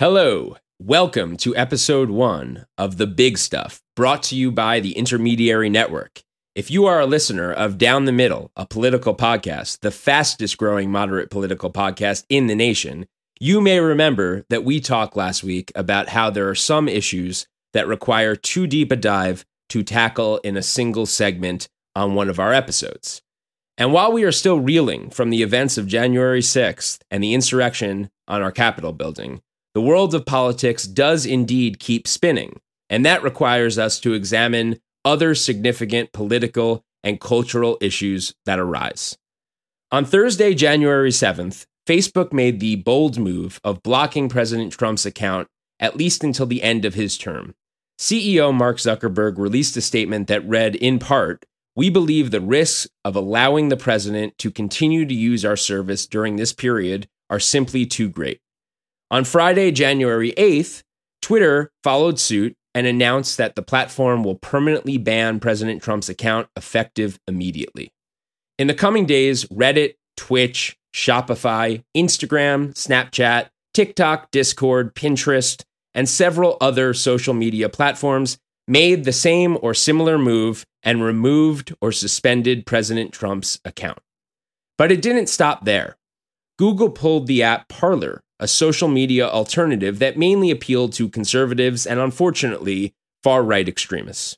Hello, welcome to episode one of The Big Stuff, brought to you by the Intermediary Network. If you are a listener of Down the Middle, a political podcast, the fastest growing moderate political podcast in the nation, you may remember that we talked last week about how there are some issues that require too deep a dive to tackle in a single segment on one of our episodes. And while we are still reeling from the events of January 6th and the insurrection on our Capitol building, the world of politics does indeed keep spinning, and that requires us to examine other significant political and cultural issues that arise. On Thursday, January 7th, Facebook made the bold move of blocking President Trump's account at least until the end of his term. CEO Mark Zuckerberg released a statement that read, in part, We believe the risks of allowing the president to continue to use our service during this period are simply too great. On Friday, January 8th, Twitter followed suit and announced that the platform will permanently ban President Trump's account effective immediately. In the coming days, Reddit, Twitch, Shopify, Instagram, Snapchat, TikTok, Discord, Pinterest, and several other social media platforms made the same or similar move and removed or suspended President Trump's account. But it didn't stop there. Google pulled the app Parler, a social media alternative that mainly appealed to conservatives and unfortunately far right extremists.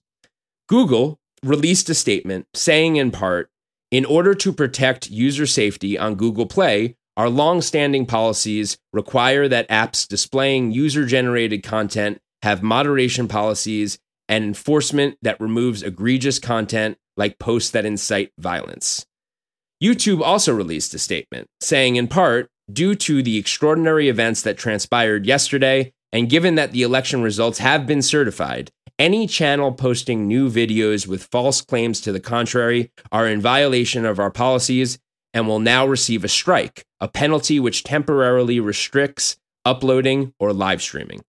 Google released a statement saying, in part, in order to protect user safety on Google Play, our long-standing policies require that apps displaying user-generated content have moderation policies and enforcement that removes egregious content like posts that incite violence. YouTube also released a statement saying, in part, due to the extraordinary events that transpired yesterday, and given that the election results have been certified, any channel posting new videos with false claims to the contrary are in violation of our policies and will now receive a strike, a penalty which temporarily restricts uploading or live streaming.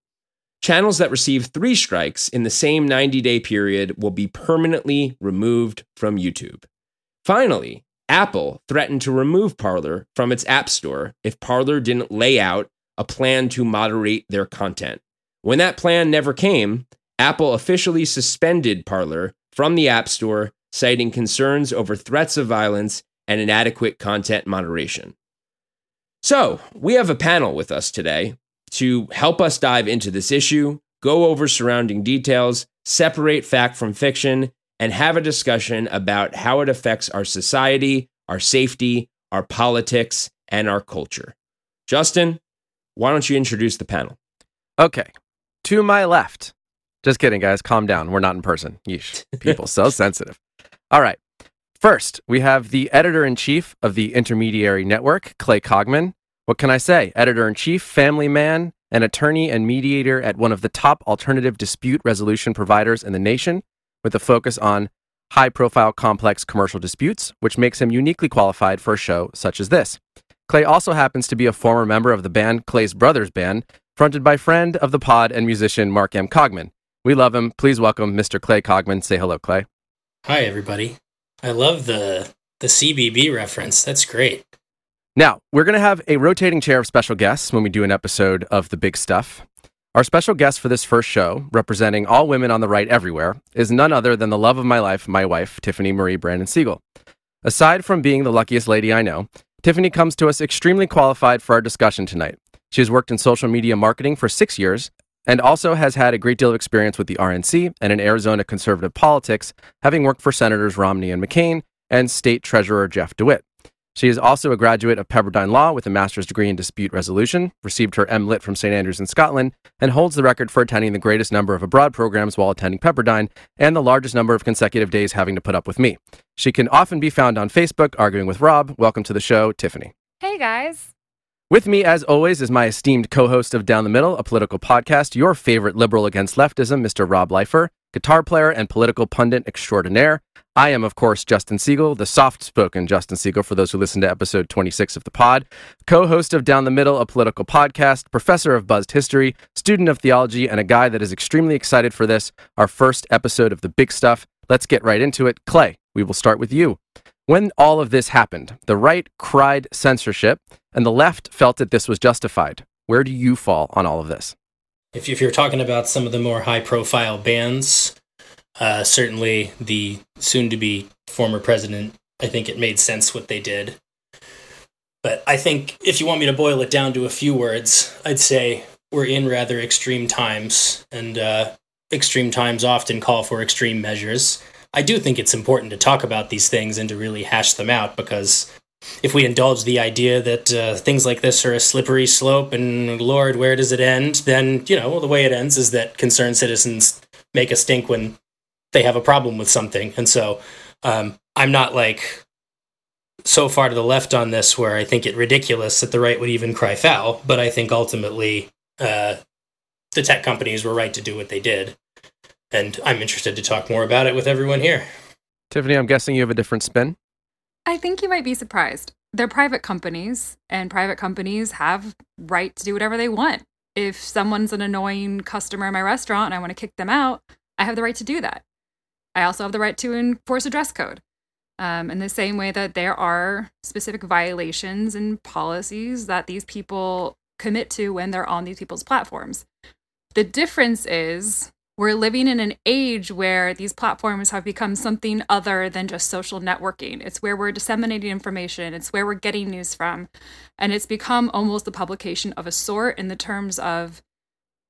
Channels that receive three strikes in the same 90 day period will be permanently removed from YouTube. Finally, Apple threatened to remove Parler from its App Store if Parler didn't lay out a plan to moderate their content. When that plan never came, Apple officially suspended Parler from the App Store, citing concerns over threats of violence and inadequate content moderation. So, we have a panel with us today to help us dive into this issue, go over surrounding details, separate fact from fiction, and have a discussion about how it affects our society, our safety, our politics, and our culture. Justin, why don't you introduce the panel? Okay. To my left, just kidding, guys. Calm down. We're not in person. Yeesh. People so sensitive. All right. First, we have the editor in chief of the Intermediary Network, Clay Cogman. What can I say? Editor in chief, family man, an attorney and mediator at one of the top alternative dispute resolution providers in the nation, with a focus on high profile complex commercial disputes, which makes him uniquely qualified for a show such as this. Clay also happens to be a former member of the band Clay's Brothers Band, fronted by friend of the pod and musician Mark M. Cogman. We love him. Please welcome Mr. Clay Cogman. Say hello, Clay. Hi, everybody. I love the the CBB reference. That's great. Now, we're going to have a rotating chair of special guests when we do an episode of The Big Stuff. Our special guest for this first show, representing all women on the right everywhere, is none other than the love of my life, my wife, Tiffany Marie Brannon Siegel. Aside from being the luckiest lady I know, Tiffany comes to us extremely qualified for our discussion tonight. She has worked in social media marketing for six years and also has had a great deal of experience with the RNC and in Arizona conservative politics, having worked for Senators Romney and McCain and State Treasurer Jeff DeWitt. She is also a graduate of Pepperdine Law with a master's degree in dispute resolution, received her MLit from St. Andrews in Scotland, and holds the record for attending the greatest number of abroad programs while attending Pepperdine and the largest number of consecutive days having to put up with me. She can often be found on Facebook arguing with Rob. Welcome to the show, Tiffany. Hey guys. With me, as always, is my esteemed co host of Down the Middle, a political podcast, your favorite liberal against leftism, Mr. Rob Leifer, guitar player and political pundit extraordinaire. I am, of course, Justin Siegel, the soft spoken Justin Siegel, for those who listen to episode 26 of the pod, co host of Down the Middle, a political podcast, professor of buzzed history, student of theology, and a guy that is extremely excited for this, our first episode of The Big Stuff. Let's get right into it. Clay, we will start with you. When all of this happened, the right cried censorship and the left felt that this was justified. Where do you fall on all of this? If, you're talking about some of the more high profile bans, uh, certainly the soon to be former president, I think it made sense what they did. But I think if you want me to boil it down to a few words, I'd say we're in rather extreme times, and uh, extreme times often call for extreme measures. I do think it's important to talk about these things and to really hash them out because if we indulge the idea that uh, things like this are a slippery slope and Lord, where does it end? Then, you know, the way it ends is that concerned citizens make a stink when they have a problem with something. And so um, I'm not like so far to the left on this where I think it ridiculous that the right would even cry foul, but I think ultimately uh, the tech companies were right to do what they did. And I'm interested to talk more about it with everyone here. Tiffany, I'm guessing you have a different spin. I think you might be surprised. They're private companies, and private companies have right to do whatever they want. If someone's an annoying customer in my restaurant and I want to kick them out, I have the right to do that. I also have the right to enforce a dress code. Um, in the same way that there are specific violations and policies that these people commit to when they're on these people's platforms. The difference is we're living in an age where these platforms have become something other than just social networking. It's where we're disseminating information, it's where we're getting news from. And it's become almost the publication of a sort in the terms of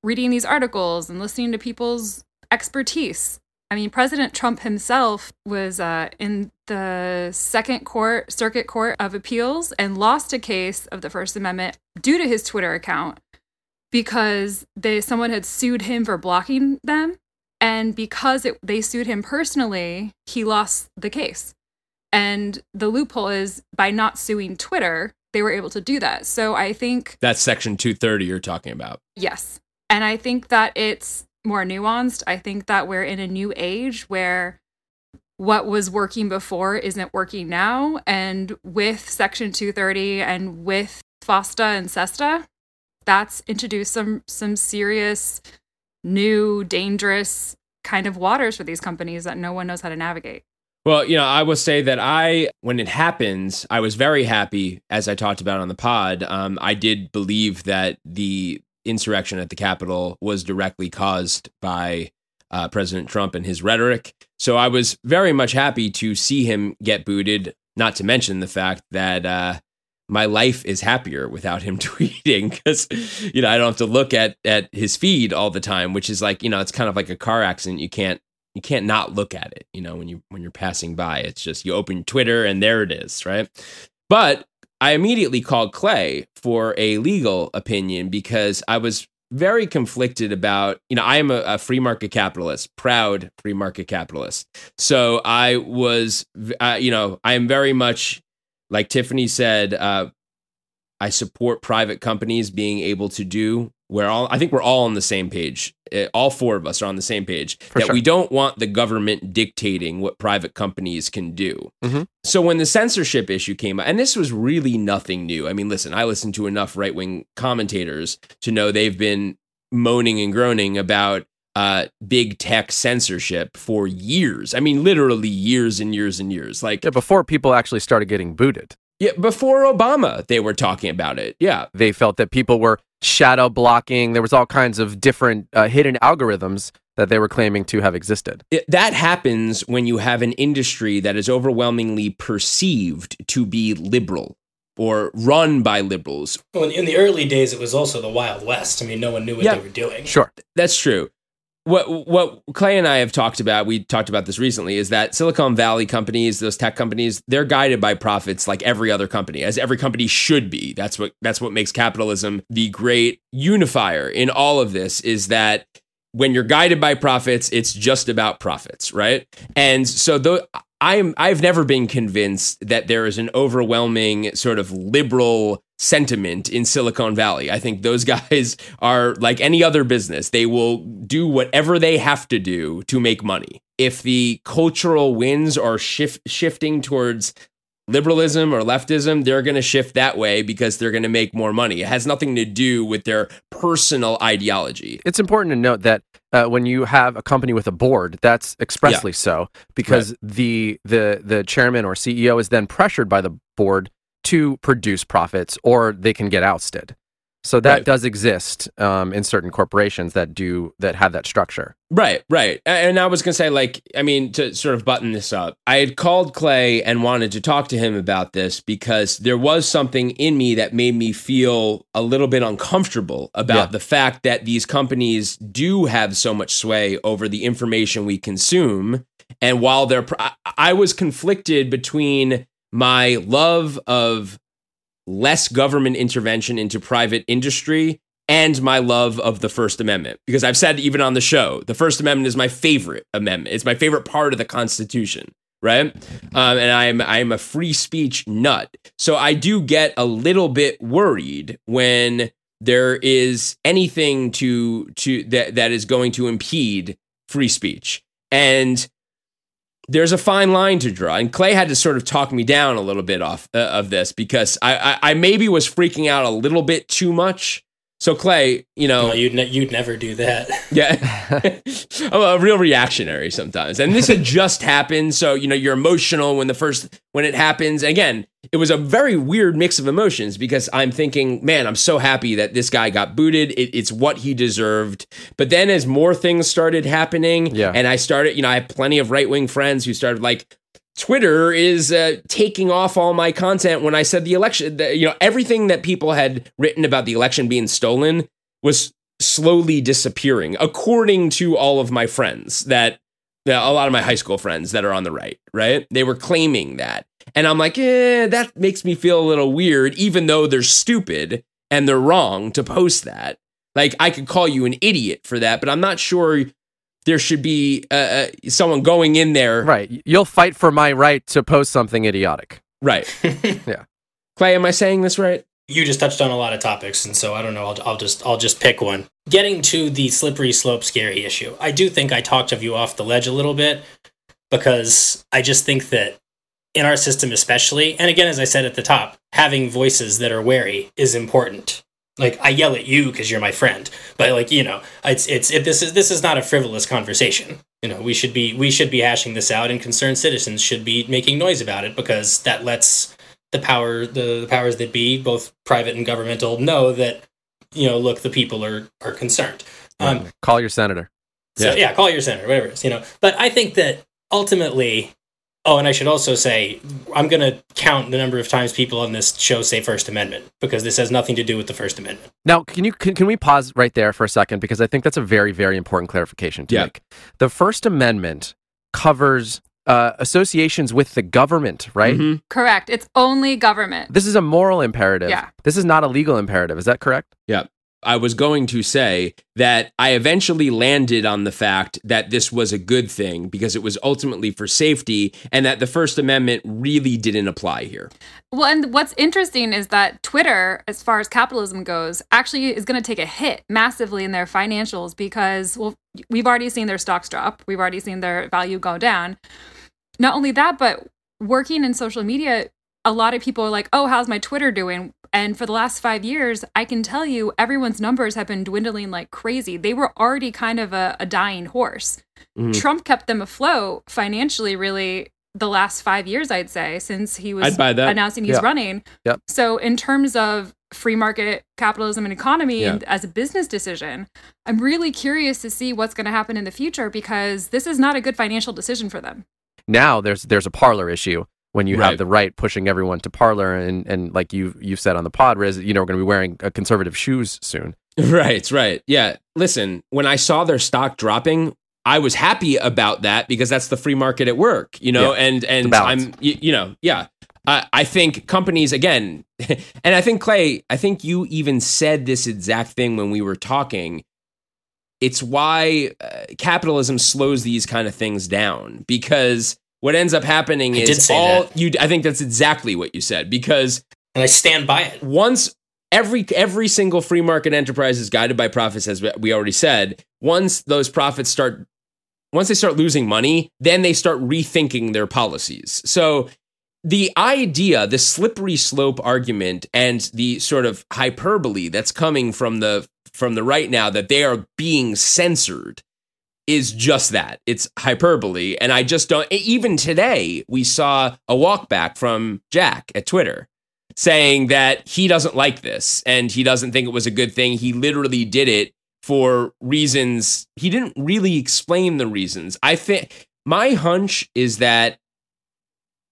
reading these articles and listening to people's expertise. I mean, President Trump himself was uh, in the Second Court, Circuit Court of Appeals, and lost a case of the First Amendment due to his Twitter account because they someone had sued him for blocking them. And because it, they sued him personally he lost the case. And the loophole is by not suing twitter they were able to do that. So i think that's section 230 you're talking about. Yes. And i think that it's more nuanced i think that we're in a new age where what was working before isn't working now and with section 230 and with fosta and sesta that's introduced some some serious new dangerous kind of waters for these companies that no one knows how to navigate. Well, you know, I will say that I, when it happens, I was very happy, as I talked about on the pod. Um, I did believe that the insurrection at the Capitol was directly caused by uh, President Trump and his rhetoric. So I was very much happy to see him get booted, not to mention the fact that uh, my life is happier without him tweeting because you know I don't have to look at at his feed all the time, which is like you know it's kind of like a car accident. You can't you can't not look at it. You know when you when you're passing by, it's just you open Twitter and there it is, right? But I immediately called Clay for a legal opinion because I was very conflicted about you know i am a, a, free market capitalist proud free market capitalist. So i was uh, you know i am very much like Tiffany said, uh, I support private companies being able to do where all I think we're all on the same page. Uh, all four of us are on the same page For that sure. we don't want the government dictating what private companies can do. Mm-hmm. So when the censorship issue came up, and this was really nothing new. I mean, listen, I listened to enough right wing commentators to know they've been moaning and groaning about uh, big tech censorship for years. I mean, literally years and years and years. Like yeah, before people actually started getting booted. Yeah, before Obama, they were talking about it. Yeah, they felt that people were shadow blocking. There was all kinds of different uh, hidden algorithms that they were claiming to have existed. It, that happens when you have an industry that is overwhelmingly perceived to be liberal or run by liberals. Well, in the early days, it was also the Wild West. I mean, no one knew what yeah, they were doing. Sure. That's true what what Clay and I have talked about, we talked about this recently, is that Silicon Valley companies, those tech companies, they're guided by profits like every other company, as every company should be. That's what that's what makes capitalism the great unifier in all of this is that when you're guided by profits, it's just about profits, right? And so though I'm I've never been convinced that there is an overwhelming sort of liberal sentiment in Silicon Valley. I think those guys are like any other business. They will do whatever they have to do to make money. If the cultural winds are shift, shifting towards liberalism or leftism, they're going to shift that way because they're going to make more money. It has nothing to do with their personal ideology. It's important to note that uh, when you have a company with a board, that's expressly yeah. so because right. the the the chairman or CEO is then pressured by the board to produce profits or they can get ousted. So that Right. does exist um, in certain corporations that do that have that structure. Right, right. And I was going to say, like, I mean, to sort of button this up, I had called Clay and wanted to talk to him about this because there was something in me that made me feel a little bit uncomfortable about Yeah. the fact that these companies do have so much sway over the information we consume. And while they're, I was conflicted between my love of less government intervention into private industry and my love of the First Amendment. Because I've said even on the show, the First Amendment is my favorite amendment. It's my favorite part of the Constitution, right? Um, and I'm I'm a free speech nut. So I do get a little bit worried when there is anything to to that that is going to impede free speech. And there's a fine line to draw. And Clay had to sort of talk me down a little bit off uh, of this because I, I I maybe was freaking out a little bit too much. So Clay, you know, No, you'd ne- you'd never do that. yeah, I'm a real reactionary sometimes, and this had just happened. So you know, you're emotional when the first when it happens. And again, it was a very weird mix of emotions because I'm thinking, man, I'm so happy that this guy got booted. It, it's what he deserved. But then as more things started happening, Yeah. and I started, you know, I have plenty of right wing friends who started like. Twitter is uh, taking off all my content when I said the election. The, you know, everything that people had written about the election being stolen was slowly disappearing, according to all of my friends that, a lot of my high school friends that are on the right, right? They were claiming that. And I'm like, eh, that makes me feel a little weird, even though they're stupid and they're wrong to post that. Like, I could call you an idiot for that, but I'm not sure there should be uh, uh, someone going in there. Right. You'll fight for my right to post something idiotic. Right. Yeah. Clay, am I saying this right? you just touched on a lot of topics, and so I don't know. I'll, I'll just I'll just pick one. Getting to the slippery slope scary issue, I do think I talked of you off the ledge a little bit because I just think that in our system, especially, and again, as I said at the top, having voices that are wary is important. Like I yell at you because you're my friend, but like you know, it's it's it, this is this is not a frivolous conversation. You know, we should be we should be hashing this out, and concerned citizens should be making noise about it because that lets the power the, the powers that be, both private and governmental, know that you know, look, the people are are concerned. Um, Call your senator. so Yeah. yeah. call your senator, whatever it is, you know. But I think that ultimately, oh, and I should also say, I'm going to count the number of times people on this show say First Amendment because this has nothing to do with the First Amendment. Now, can you can, can we pause right there for a second because I think that's a very very important clarification to Yeah. make. The First Amendment covers uh, associations with the government, right? Mhm. Correct. It's only government. This is a moral imperative. Yeah. This is not a legal imperative. Is that correct? I was going to say that I eventually landed on the fact that this was a good thing because it was ultimately for safety and that the First Amendment really didn't apply here. Well, and what's interesting is that Twitter, as far as capitalism goes, actually is going to take a hit massively in their financials because, well, we've already seen their stocks drop. We've already seen their value go down. Not only that, but working in social media, a lot of people are like, oh, how's my Twitter doing? And for the last five years, I can tell you everyone's numbers have been dwindling like crazy. They were already kind of a, a dying horse. Mhm. Trump kept them afloat financially, really, the last five years, I'd say, since he was I'd buy that. announcing he's Yeah. running. Yep. So, in terms of free market capitalism and economy Yeah. and as a business decision, I'm really curious to see what's going to happen in the future because this is not a good financial decision for them. Now there's there's a Parler issue when you Right. have the right pushing everyone to Parler and and like you you've said on the pod, Riz, you know we're going to be wearing uh, conservative shoes soon. Right, right. Yeah. Listen, when I saw their stock dropping, I was happy about that because that's the free market at work, you know, Yeah, and and. I'm you, you know, yeah. I I think companies again, and I think Clay, I think you even said this exact thing when we were talking. It's why uh, capitalism slows these kind of things down because what ends up happening I is all that. you. I think that's exactly what you said because And I stand by it. once every every single free market enterprise is guided by profits as we already said once those profits start once they start losing money then they start rethinking their policies so the idea the slippery slope argument and the sort of hyperbole that's coming from the from the right now that they are being censored is just that it's hyperbole and i just don't even today we saw a walk back from jack at twitter saying that he doesn't like this and he doesn't think it was a good thing. He literally did it for reasons he didn't really explain the reasons. I think my hunch is that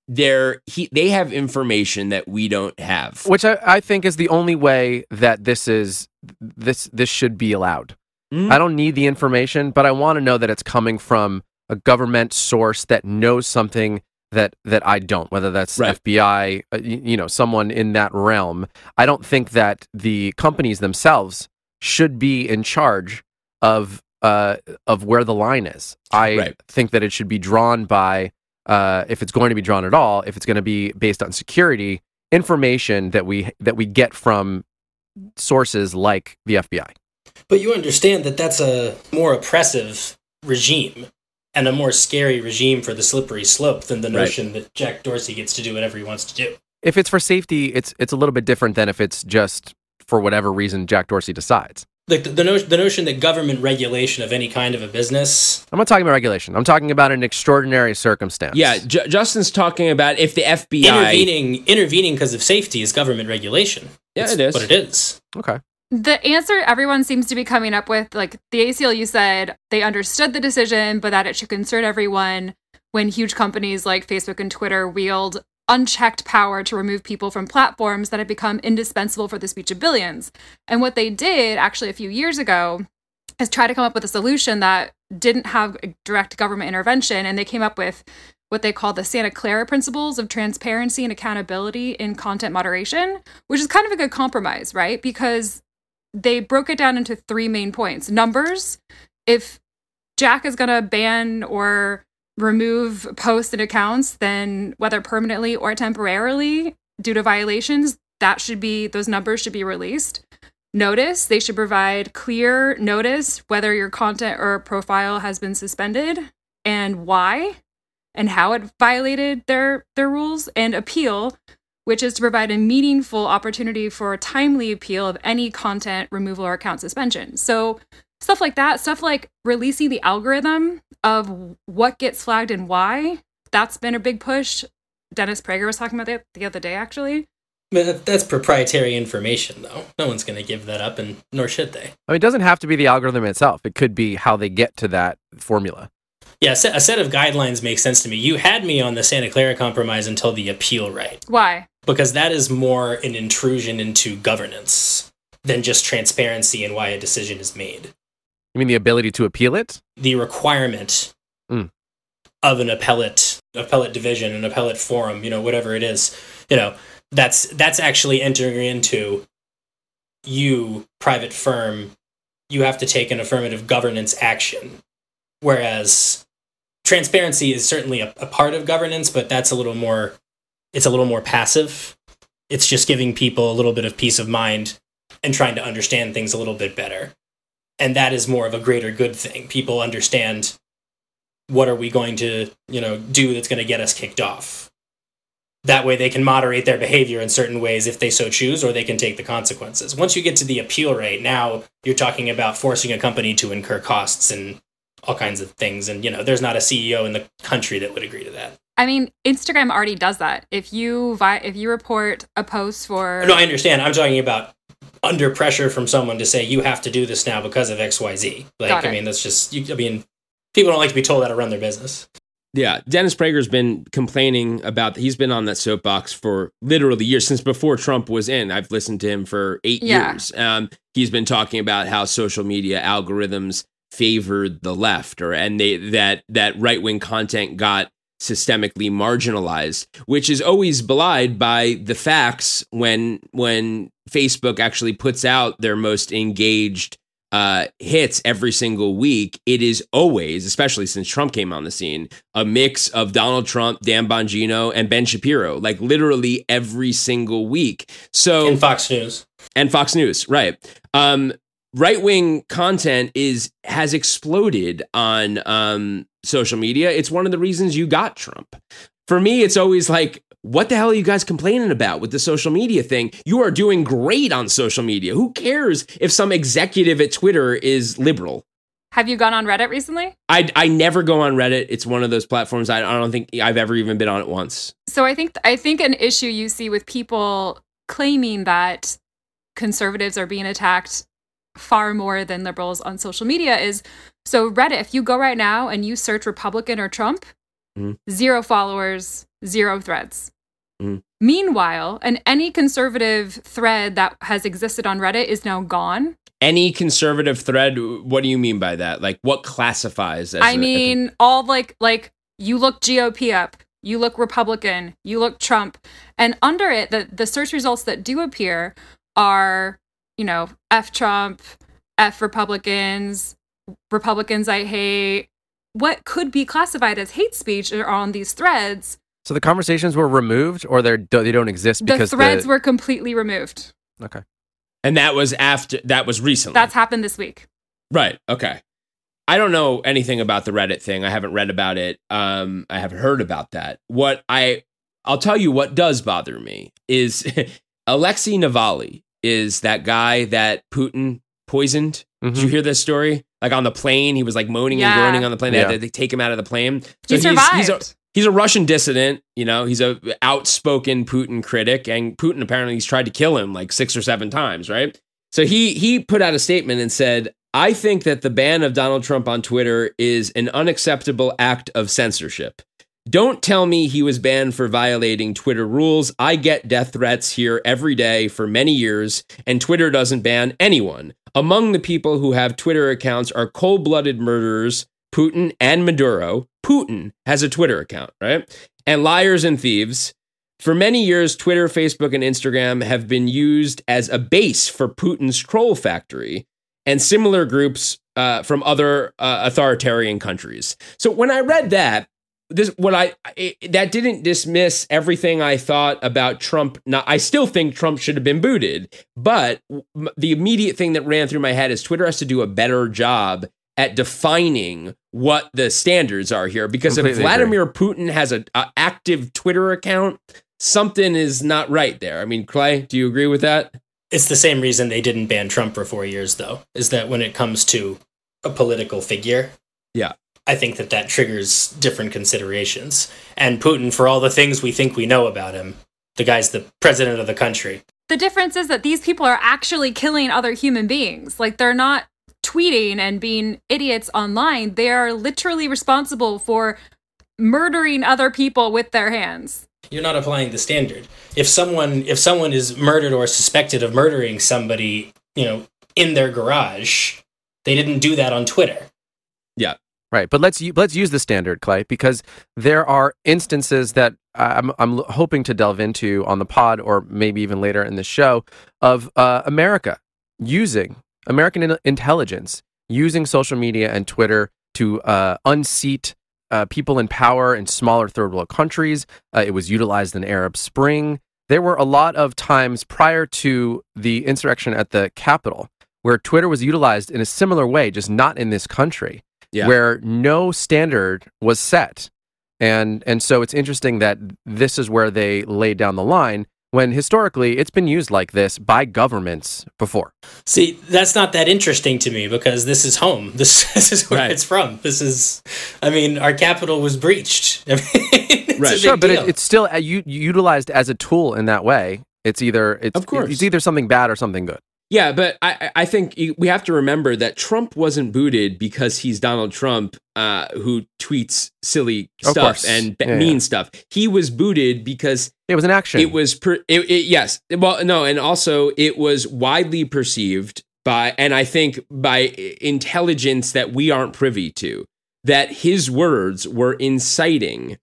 they're he they have information that we don't have. which I, I think is the only way that this is this this should be allowed. Mm. I don't need the information, but I want to know that it's coming from a government source that knows something that that I don't. Whether that's Right. FBI, uh, you know, someone in that realm. I don't think that the companies themselves should be in charge of uh, of where the line is. I Right. think that it should be drawn by, uh, if it's going to be drawn at all, if it's going to be based on security information that we that we get from sources like the FBI. But you understand that that's a more oppressive regime and a more scary regime for the slippery slope than the Right. notion that Jack Dorsey gets to do whatever he wants to do. If it's for safety, it's it's a little bit different than if it's just for whatever reason Jack Dorsey decides. Like the, the, no- the notion that government regulation of any kind of a business I'm not talking about regulation. I'm talking about an extraordinary circumstance. Yeah, J- Justin's talking about if the FBI intervening intervening because of safety is government regulation. Yeah, It's it is. What it is. Okay. The answer everyone seems to be coming up with, like the ACLU said, they understood the decision, but that it should concern everyone when huge companies like Facebook and Twitter wield unchecked power to remove people from platforms that have become indispensable for the speech of billions. And what they did actually a few years ago is try to come up with a solution that didn't have direct government intervention. And they came up with what they call the Santa Clara principles of transparency and accountability in content moderation, which is kind of a good compromise, right? Because they broke it down into three main points numbers. If Jack is going to ban or remove posts and accounts, then whether permanently or temporarily due to violations, that should be, those numbers should be released. Notice, they should provide clear notice whether your content or profile has been suspended and why and how it violated their their rules and appeal which is to provide a meaningful opportunity for a timely appeal of any content removal or account suspension. So, stuff like that, stuff like releasing the algorithm of what gets flagged and why, that's been a big push. Dennis Prager was talking about that the other day, actually. But that's proprietary information, though. No one's going to give that up, and nor should they. I mean, it doesn't have to be the algorithm itself. It could be how they get to that formula. Yeah, a set of guidelines makes sense to me. You had me on the Santa Clara Compromise until the appeal right, Why? Because that is more an intrusion into governance than just transparency and why a decision is made. You mean the ability to appeal it? The requirement Mm. of an appellate appellate division, an appellate forum, you know, whatever it is, you know, that's that's actually entering into you private firm you have to take an affirmative governance action whereas transparency is certainly a, a part of governance but that's a little more it's a little more passive. It's just giving people a little bit of peace of mind and trying to understand things a little bit better. And that is more of a greater good thing. People understand what are we going to you know do that's going to get us kicked off. That way they can moderate their behavior in certain ways if they so choose or they can take the consequences. Once you get to the appeal rate now you're talking about forcing a company to incur costs and all kinds of things. And you know there's not a ceo in the country that would agree to that I mean, Instagram already does that. If you vi- if you report a post for no i understand i'm talking about under pressure from someone to say you have to do this now because of xyz like Got i mean that's just you, i mean people don't like to be told how to run their business Yeah, Dennis Prager's been complaining about. He's been on that soapbox for literally years since before Trump was in. I've listened to him for eight Yeah. years. Um, he's been talking about how social media algorithms favored the left, or and they that that right wing content got systemically marginalized, which is always belied by the facts when when Facebook actually puts out their most engaged uh, hits every single week, it is always, especially since Trump came on the scene, a mix of Donald Trump, Dan Bongino, and Ben Shapiro, like literally every single week. So in fox news and Fox News, right? Um, right wing content is has exploded on um, social media. It's one of the reasons you got Trump. For me, it's always like, what the hell are you guys complaining about with the social media thing? You are doing great on social media. Who cares if some executive at Twitter is liberal? Have you gone on Reddit recently? I, I never go on Reddit. It's one of those platforms I, I don't think I've ever even been on it once. So I think I think an issue you see with people claiming that conservatives are being attacked far more than liberals on social media is so Reddit, if you go right now and you search Republican or Trump, Mhm. zero followers, zero threads. Mhm. Meanwhile, and any conservative thread that has existed on Reddit is now gone. Any conservative thread, what do you mean by that? Like what classifies as I a- a- mean, all like like you look GOP up, you look Republican, you look Trump, and under it, the the search results that do appear are you know F Trump, F Republicans, Republicans I hate. What could be classified as hate speech are on these threads. So the conversations were removed, or they're they don't exist because The because threads the, were completely removed. okay. and that was after that was recently. That's happened this week. Right. Okay. I don't know anything about the Reddit thing. I haven't read about it. Um, I haven't heard about that. What I I'll tell you what does bother me is Alexei Navalny is that guy that Putin poisoned. Did you Mhm. hear this story? Like on the plane, he was like moaning Yeah. and groaning on the plane. They had to they take him out of the plane. He he's- survived. He's, a, he's a Russian dissident. You know, he's a outspoken Putin critic, and Putin apparently he's tried to kill him like six or seven times. Right. So he he put out a statement and said, "I think that the ban of Donald Trump on Twitter is an unacceptable act of censorship." Don't tell me he was banned for violating Twitter rules. I get death threats here every day for many years, and Twitter doesn't ban anyone. Among the people who have Twitter accounts are cold blooded murderers, Putin and Maduro. Putin has a Twitter account, right? And liars and thieves. For many years, Twitter, Facebook, and Instagram have been used as a base for Putin's troll factory and similar groups uh, from other uh, authoritarian countries. So when I read that, this what I it, that didn't dismiss everything I thought about Trump. Not, I still think Trump should have been booted, but m- the immediate thing that ran through my head is Twitter has to do a better job at defining what the standards are here. Because if Completely Vladimir Putin has a, a active Twitter account, something is not right there. I mean, Clay, do you agree with that? It's the same reason they didn't ban Trump for four years, though, is that when it comes to a political figure, Yeah. I think that that triggers different considerations. And Putin, for all the things we think we know about him, the guy's the president of the country. The difference is that these people are actually killing other human beings. Like they're not tweeting and being idiots online. They are literally responsible for murdering other people with their hands. You're not applying the standard. If someone if someone is murdered or suspected of murdering somebody, you know, in their garage, they didn't do that on Twitter. Right, but let's let's use the standard, Clay, because there are instances that I'm I'm hoping to delve into on the pod, or maybe even later in the show, of uh, America using American in- intelligence using social media and Twitter to uh, unseat uh, people in power in smaller third world countries. Uh, it was utilized in Arab Spring. There were a lot of times prior to the insurrection at the Capitol where Twitter was utilized in a similar way, just not in this country Yeah. where no standard was set. And and so it's interesting that this is where they laid down the line when historically it's been used like this by governments before. See, that's not that interesting to me because this is home. This, this is where Right. it's from. This is, I mean, our capital was breached. I mean, it's Right. Sure, but it, it's still uh, u- utilized as a tool in that way. It's either it's Of course. it's either something bad or something good. Yeah, but I, I think we have to remember that Trump wasn't booted because he's Donald Trump, uh, who tweets silly stuff and Yeah, mean yeah. stup. He was booted because It was an action. it was per, it, it, yes, well, no, and also it was widely perceived by, and I think by intelligence that we aren't privy to, that his words were inciting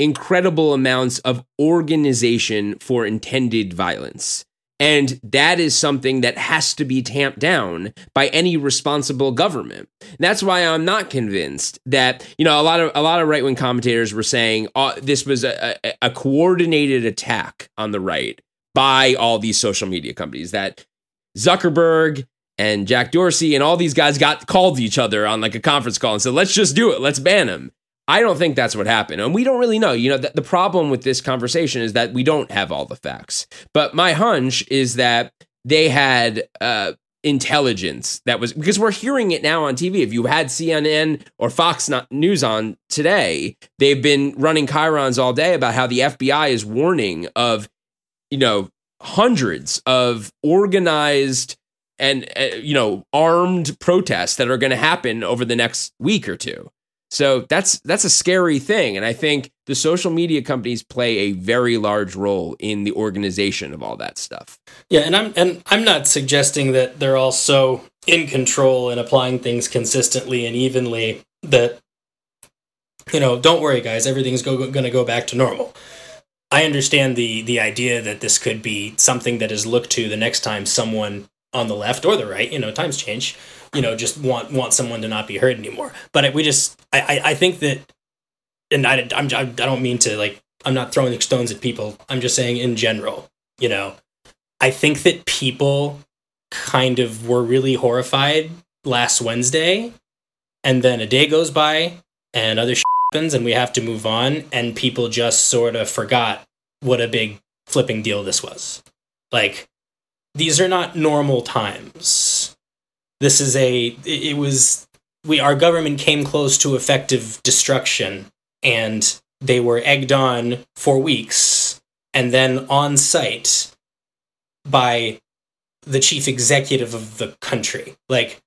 incredible amounts of organization for intended violence. And that is something that has to be tamped down by any responsible government. That's why I'm not convinced that you know a lot of a lot of right wing commentators were saying uh, this was a, a, a coordinated attack on the right by all these social media companies. That Zuckerberg and Jack Dorsey and all these guys got called each other on like a conference call and said, "Let's just do it. Let's ban him." I don't think that's what happened. And we don't really know. You know, the, the problem with this conversation is that we don't have all the facts. But my hunch is that they had uh, intelligence that was because we're hearing it now on TV. If you had CNN or Fox News on today, they've been running chyrons all day about how the FBI is warning of, you know, hundreds of organized and uh, you know armed protests that are going to happen over the next week or two. So that's that's a scary thing and I think the social media companies play a very large role in the organization of all that stuff. Yeah, and I'm and I'm not suggesting that they're all so in control and applying things consistently and evenly that you know, don't worry guys, everything's go, going to go back to normal. I understand the the idea that this could be something that is looked to the next time someone on the left or the right, you know, times change, you know, just want want someone to not be heard anymore. But we just, I, I, think that, and I, I'm, I don't mean to like, I'm not throwing stones at people. I'm just saying in general, you know, I think that people kind of were really horrified last Wednesday, and then a day goes by and other happens, and we have to move on, and people just sort of forgot what a big flipping deal this was. Like these are not normal times. This is a it was we our government came close to effective destruction and they were egged on for weeks and then on site by the chief executive of the country. Like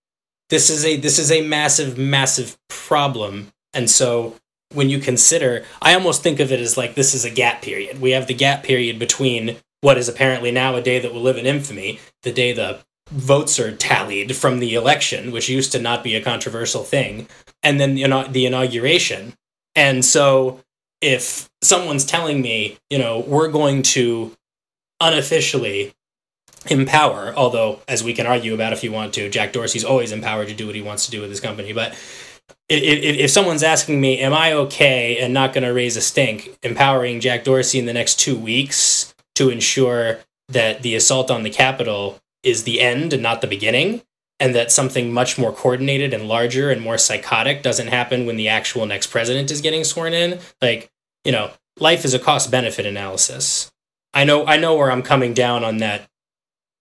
this is a this is a massive massive problem and so when you consider I almost think of it as like this is a gap period. We have the gap period between what is apparently now a day that will live in infamy, the day the votes are tallied from the election, which used to not be a controversial thing, and then the, the inauguration. And so, if someone's telling me, you know, we're going to unofficially empower, although, as we can argue about if you want to, Jack Dorsey's always empowered to do what he wants to do with his company, but if, if someone's asking me, am I okay and not going to raise a stink empowering Jack Dorsey in the next two weeks to ensure that the assault on the Capitol is the end and not the beginning, and that something much more coordinated and larger and more psychotic doesn't happen when the actual next president is getting sworn in. Like, you know, life is a cost benefit analysis. I know I know where I'm coming down on that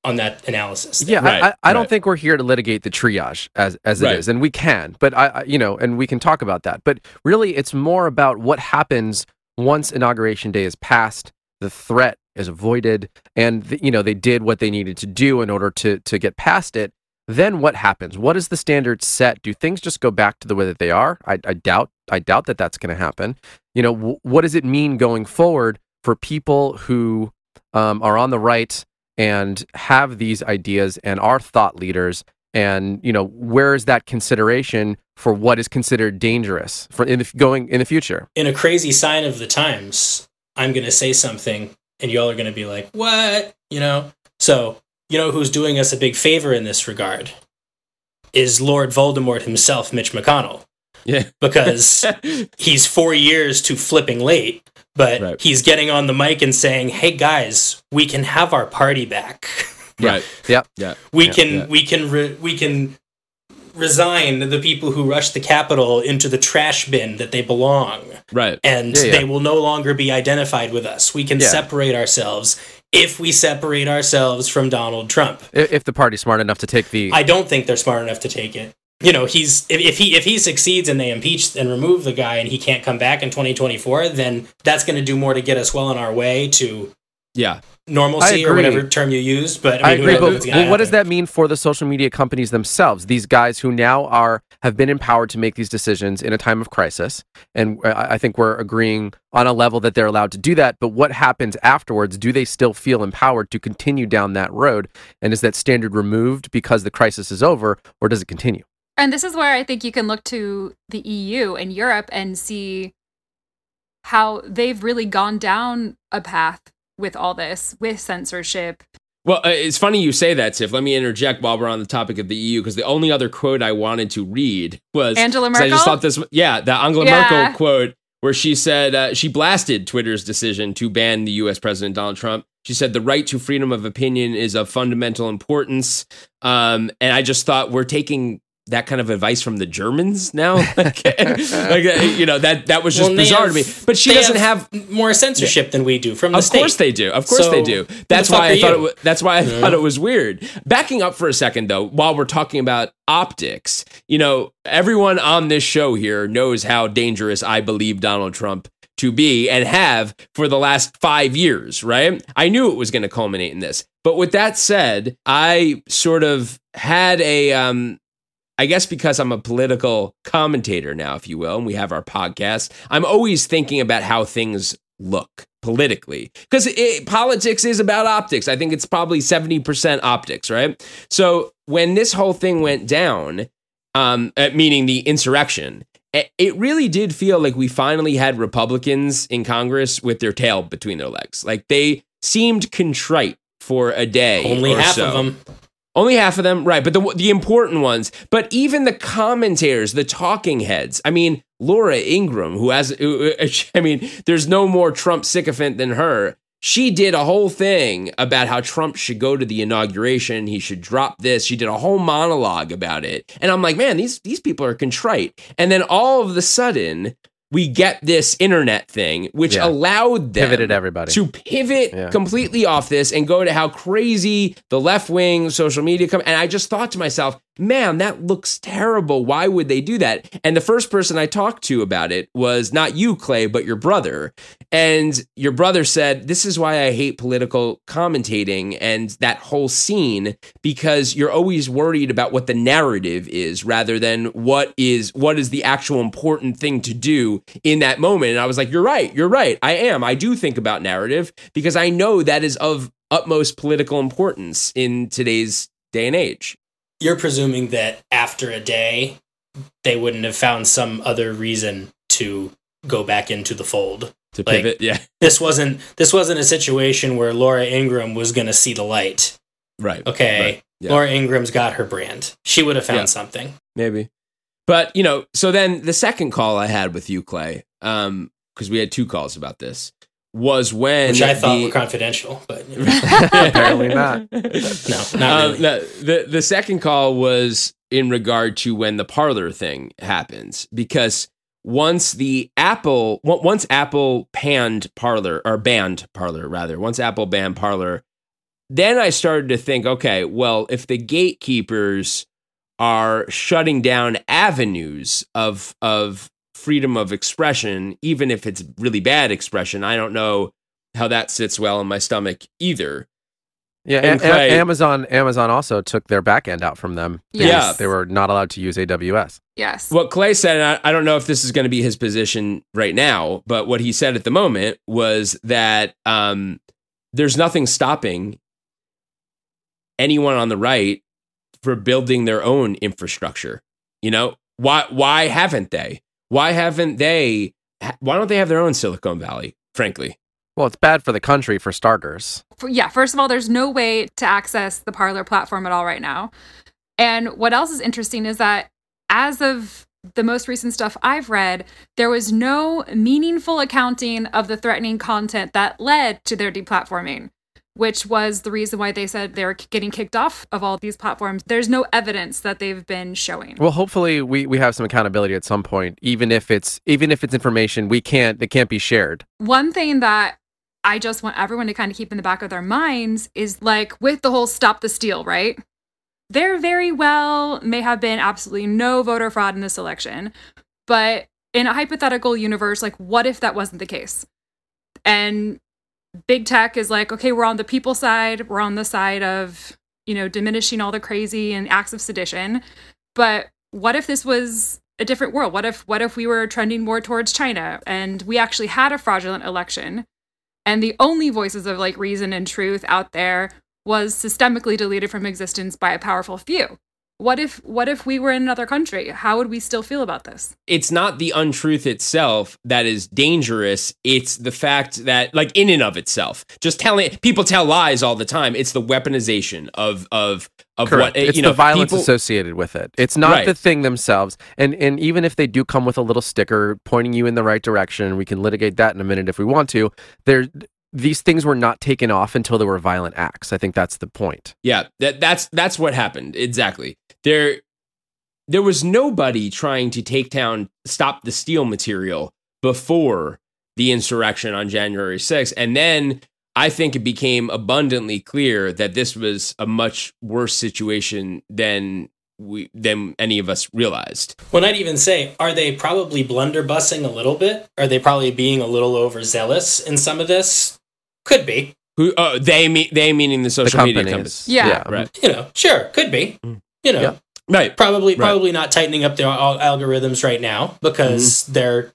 on that analysis. Yeah, right, I, I, I don't think we're here to litigate the triage as as right. it is, and we can, but I, you know, and we can talk about that. But really, it's more about what happens once inauguration day is passed, the threat is avoided and the, you know they did what they needed to do in order to to get past it then what happens? What is the standard set? Do things just go back to the way that they are? I, I doubt i doubt that that's going to happen. You know w- what does it mean going forward for people who um, are on the right and have these ideas and are thought leaders? And you know where is that consideration for what is considered dangerous for in the, going in the future? In a crazy sign of the times i'm going to say something and y'all are going to be like, what? You know? So, you know who's doing us a big favor in this regard? Is Lord Voldemort himself, Mitch McConnell. Yeah. because he's four years too flipping late, but right. he's getting on the mic and saying, hey guys, we can have our party back. Right. Yeah. Yeah. We can, yeah. we can, re- we can resign the people who rush the Capitol into the trash bin that they belong. Right. And yeah, yeah. they will no longer be identified with us. We can yeah. separate ourselves if we separate ourselves from Donald Trump. If the party's smart enough to take the I don't think they're smart enough to take it. You know, he's if, if he if he succeeds and they impeach and remove the guy and he can't come back in 2024, then that's going to do more to get us well on our way to yeah normalcy or whatever term you use. But I, mean, I agree. But well, what does that mean for the social media companies themselves? These guys who now are have been empowered to make these decisions in a time of crisis, and uh, I think we're agreeing on a level that they're allowed to do that. But what happens afterwards? Do they still feel empowered to continue down that road? And is that standard removed because the crisis is over, or does it continue? And this is where I think you can look to the EU and Europe and see how they've really gone down a path with all this, with censorship. Well, uh, it's funny you say that, Tiff. Let me interject while we're on the topic of the EU, because the only other quote I wanted to read was Angela Merkel. I just thought this, yeah, the Angela yeah. Merkel quote where she said uh, she blasted Twitter's decision to ban the U.S. President Donald Trump. She said the right to freedom of opinion is of fundamental importance, um, and I just thought we're taking that kind of advice from the Germans now. like, like, you know, that that was just well, bizarre have, to me. But she doesn't have, have, more censorship yeah. than we do from the state. Of state. course they do. Of course so, they do. That's why I thought it was, that's why I thought it was weird. Backing up for a second though, while we're talking about optics, you know, everyone on this show here knows how dangerous I believe Donald Trump to be and have for the last five years, right? I knew it was going to culminate in this. But with that said, I sort of had a, um, I guess because I'm a political commentator now, if you will, and we have our podcast, I'm always thinking about how things look politically because politics is about optics. I think it's probably 70% optics, right? So when this whole thing went down, um, uh, meaning the insurrection, it really did feel like we finally had Republicans in Congress with their tail between their legs. Like they seemed contrite for a day. Only half so. of them. Only half of them, right? But the the important ones. But even the commentators, the talking heads. I mean, Laura Ingraham, who has, I mean, there's no more Trump sycophant than her. She did a whole thing about how Trump should go to the inauguration. He should drop this. She did a whole monologue about it. And I'm like, man, these these people are contrite. And then all of a sudden, we get this internet thing, which yeah. allowed them pivoted everybody to pivot yeah. completely off this and go to how crazy the left wing social media come. And I just thought to myself, man, that looks terrible. Why would they do that? And the first person I talked to about it was not you, Clay, but your brother. And your brother said, This is why I hate political commentating and that whole scene, because you're always worried about what the narrative is rather than what is what is the actual important thing to do in that moment. And I was like, You're right, you're right. I am. I do think about narrative because I know that is of utmost political importance in today's day and age you're presuming that after a day they wouldn't have found some other reason to go back into the fold to like, pivot yeah this wasn't this wasn't a situation where laura ingraham was going to see the light right okay right. Yeah. laura ingraham's got her brand she would have found yeah. something maybe but you know so then the second call i had with you clay um because we had two calls about this was when which I thought the, were confidential, but you know. apparently not. no, not um, really. no, the the second call was in regard to when the Parler thing happens because once the Apple once Apple panned Parler or banned Parler rather once Apple banned Parler, then I started to think, okay, well, if the gatekeepers are shutting down avenues of of freedom of expression, even if it's really bad expression. I don't know how that sits well in my stomach either. Yeah, and a- Amazon Amazon also took their backend out from them. Yes. Yeah, they were not allowed to use AWS. Yes. What Clay said, and I, I don't know if this is going to be his position right now, but what he said at the moment was that um, there's nothing stopping anyone on the right for building their own infrastructure. You know, why why haven't they? Why haven't they? Why don't they have their own Silicon Valley? Frankly, well, it's bad for the country for starters. Yeah, first of all, there's no way to access the Parler platform at all right now. And what else is interesting is that as of the most recent stuff I've read, there was no meaningful accounting of the threatening content that led to their deplatforming which was the reason why they said they're getting kicked off of all these platforms. There's no evidence that they've been showing. Well, hopefully we, we have some accountability at some point, even if it's even if it's information we can't it can't be shared. One thing that I just want everyone to kind of keep in the back of their minds is like with the whole stop the steal, right? There very well may have been absolutely no voter fraud in this election, but in a hypothetical universe, like what if that wasn't the case? And big tech is like, okay, we're on the people side, we're on the side of, you know, diminishing all the crazy and acts of sedition. But what if this was a different world? What if what if we were trending more towards China and we actually had a fraudulent election and the only voices of like reason and truth out there was systemically deleted from existence by a powerful few? What if what if we were in another country how would we still feel about this it's not the untruth itself that is dangerous it's the fact that like in and of itself just telling people tell lies all the time it's the weaponization of of of Correct. what it's you know, the violence people, associated with it it's not right. the thing themselves and and even if they do come with a little sticker pointing you in the right direction we can litigate that in a minute if we want to there these things were not taken off until there were violent acts. I think that's the point. Yeah, that, that's that's what happened exactly. There, there was nobody trying to take down, stop the steal material before the insurrection on January 6th, and then I think it became abundantly clear that this was a much worse situation than we than any of us realized. Well, I'd even say, are they probably blunderbussing a little bit? Are they probably being a little overzealous in some of this? Could be. Who uh, they mean they meaning the social the media companies. companies. Yeah. Right. You know, sure, could be. Mm. You know, Yeah. Right. probably Right. probably not tightening up their al- algorithms right now because Mm-hmm. they're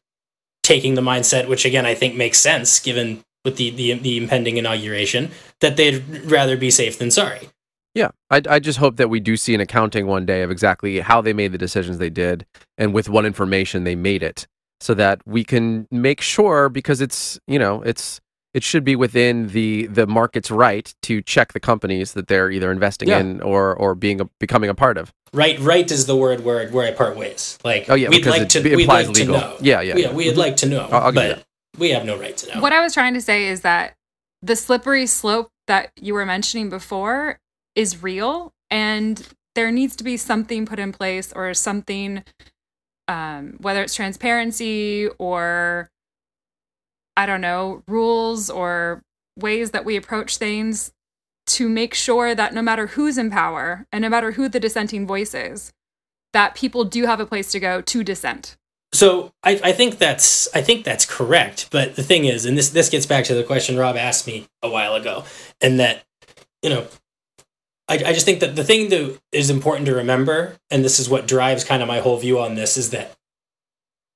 taking the mindset, which again I think makes sense given with the, the the impending inauguration, that they'd rather be safe than sorry. Yeah, I, I just hope that we do see an accounting one day of exactly how they made the decisions they did and with what information they made it, so that we can make sure because it's you know it's it should be within the the market's right to check the companies that they're either investing Yeah. in or or being a, becoming a part of. Right, right is the word where where I part ways. Like, Oh, yeah, we'd because like it to be- we'd implies like legal. to know. Yeah, yeah, yeah. yeah. We'd like to know, I'll- I'll give you but we have no right to know. What I was trying to say is that the slippery slope that you were mentioning before is real, and there needs to be something put in place or something, um, whether it's transparency or I don't know, rules or ways that we approach things to make sure that no matter who's in power and no matter who the dissenting voice is, that people do have a place to go to dissent. So I, I think that's I think that's correct. But the thing is, and this this gets back to the question Rob asked me a while ago, and that you know, I, I just think that the thing that is important to remember, and this is what drives kind of my whole view on this, is that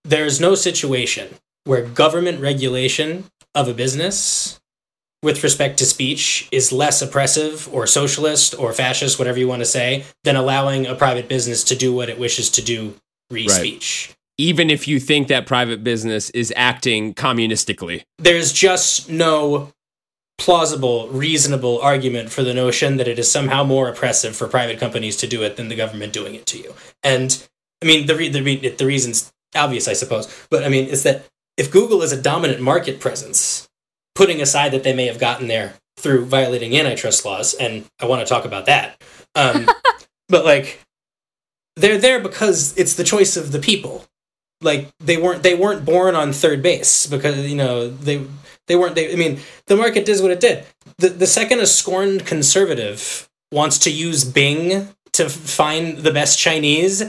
there's no situation where government regulation of a business with respect to speech is less oppressive or socialist or fascist, whatever you want to say, than allowing a private business to do what it wishes to do re speech. Even if you think that private business is acting communistically. there's just no plausible, reasonable argument for the notion that it is somehow more oppressive for private companies to do it than the government doing it to you. And I mean, the re- the, re- the reason's obvious, I suppose, but I mean, it's that if Google is a dominant market presence, putting aside that they may have gotten there through violating antitrust laws, and I want to talk about that, um, but like they're there because it's the choice of the people. Like they weren't they weren't born on third base because you know they they weren't they i mean the market does what it did. The the second a scorned conservative wants to use bing to find the best chinese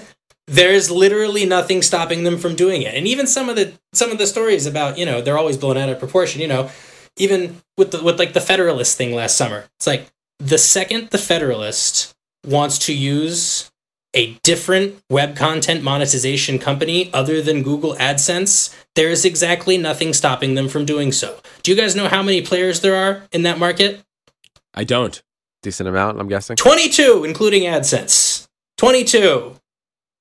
there's literally nothing stopping them from doing it and even some of the some of the stories about you know they're always blown out of proportion you know even with the with like the federalist thing last summer it's like the second the federalist wants to use a different web content monetization company other than Google AdSense, there is exactly nothing stopping them from doing so. Do you guys know how many players there are in that market? I don't. Decent amount, I'm guessing. 22, including AdSense. 22.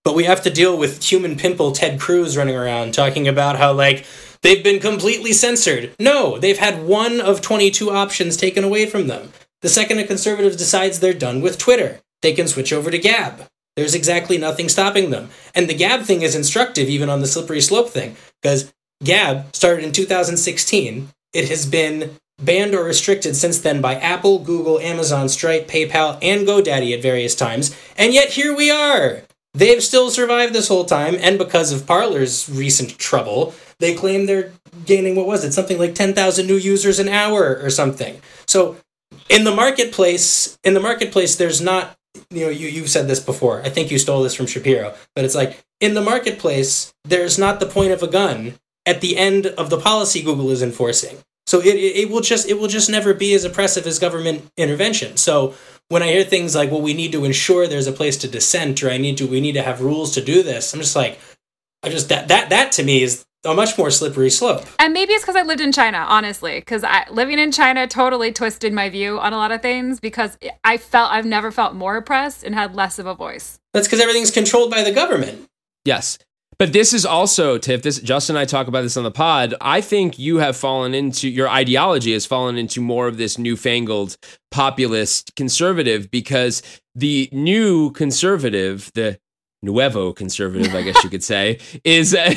But we have to deal with human pimple Ted Cruz running around talking about how, like, they've been completely censored. No, they've had one of 22 options taken away from them. The second a conservative decides they're done with Twitter, they can switch over to Gab. There's exactly nothing stopping them. And the Gab thing is instructive even on the slippery slope thing, because Gab started in 2016. It has been banned or restricted since then by Apple, Google, Amazon, Stripe, PayPal, and GoDaddy at various times. And yet here we are. They've still survived this whole time, and because of Parler's recent trouble, they claim they're gaining, what was it, something like 10,000 new users an hour or something. So in the marketplace, in the marketplace, there's not, you know, you, you've said this before. I think you stole this from Shapiro, but it's like, in the marketplace, there's not the point of a gun at the end of the policy Google is enforcing. So it, it, it will just it will just never be as oppressive as government intervention. So when I hear things like, well, we need to ensure there's a place to dissent, or I need to we need to have rules to do this, I'm just like, I just that that that to me is a much more slippery slope. And maybe it's because I lived in China, honestly, because living in China totally twisted my view on a lot of things because I felt I've never felt more oppressed and had less of a voice. That's because everything's controlled by the government. Yes. But this is also, Tiff, this Justin and I talk about this on the pod. I think you have fallen into your ideology has fallen into more of this newfangled populist conservative because the new conservative, the nuevo conservative, I guess you could say, is uh,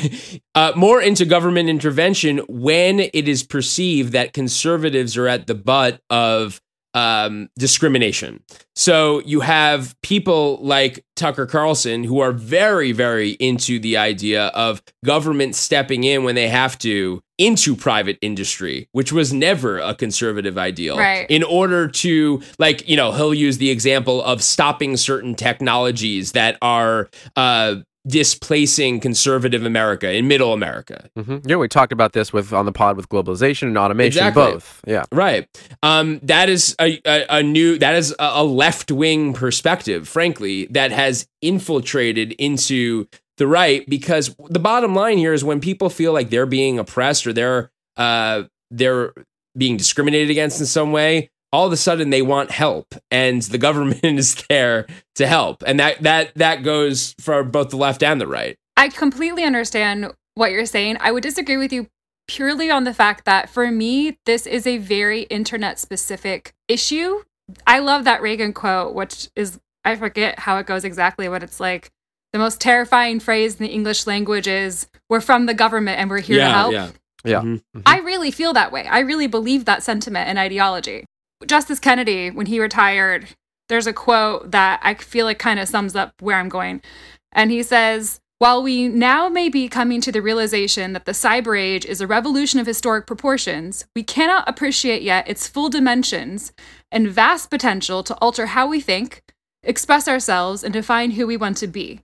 uh, more into government intervention when it is perceived that conservatives are at the butt of um, discrimination. So you have people like Tucker Carlson who are very, very into the idea of government stepping in when they have to into private industry, which was never a conservative ideal. Right. In order to, like, you know, he'll use the example of stopping certain technologies that are uh, displacing conservative America in middle America. hmm Yeah, we talked about this with on the pod with globalization and automation, Exactly. both. Yeah. Right. Um, that is a, a, a new, that is a, a left wing perspective, frankly, that has infiltrated into the right because the bottom line here is when people feel like they're being oppressed or they're, uh, they're being discriminated against in some way, all of a sudden they want help and the government is there to help. And that, that, that goes for both the left and the right. I completely understand what you're saying. I would disagree with you purely on the fact that for me, this is a very internet specific issue. I love that Reagan quote, which is, I forget how it goes exactly, but it's like the most terrifying phrase in the English language is, We're from the government and we're here to help. yeah. Yeah. Mhm. I really feel that way. I really believe that sentiment and ideology. Justice Kennedy, when he retired, there's a quote that I feel like kind of sums up where I'm going. And he says, While we now may be coming to the realization that the cyber age is a revolution of historic proportions, we cannot appreciate yet its full dimensions and vast potential to alter how we think, express ourselves, and define who we want to be.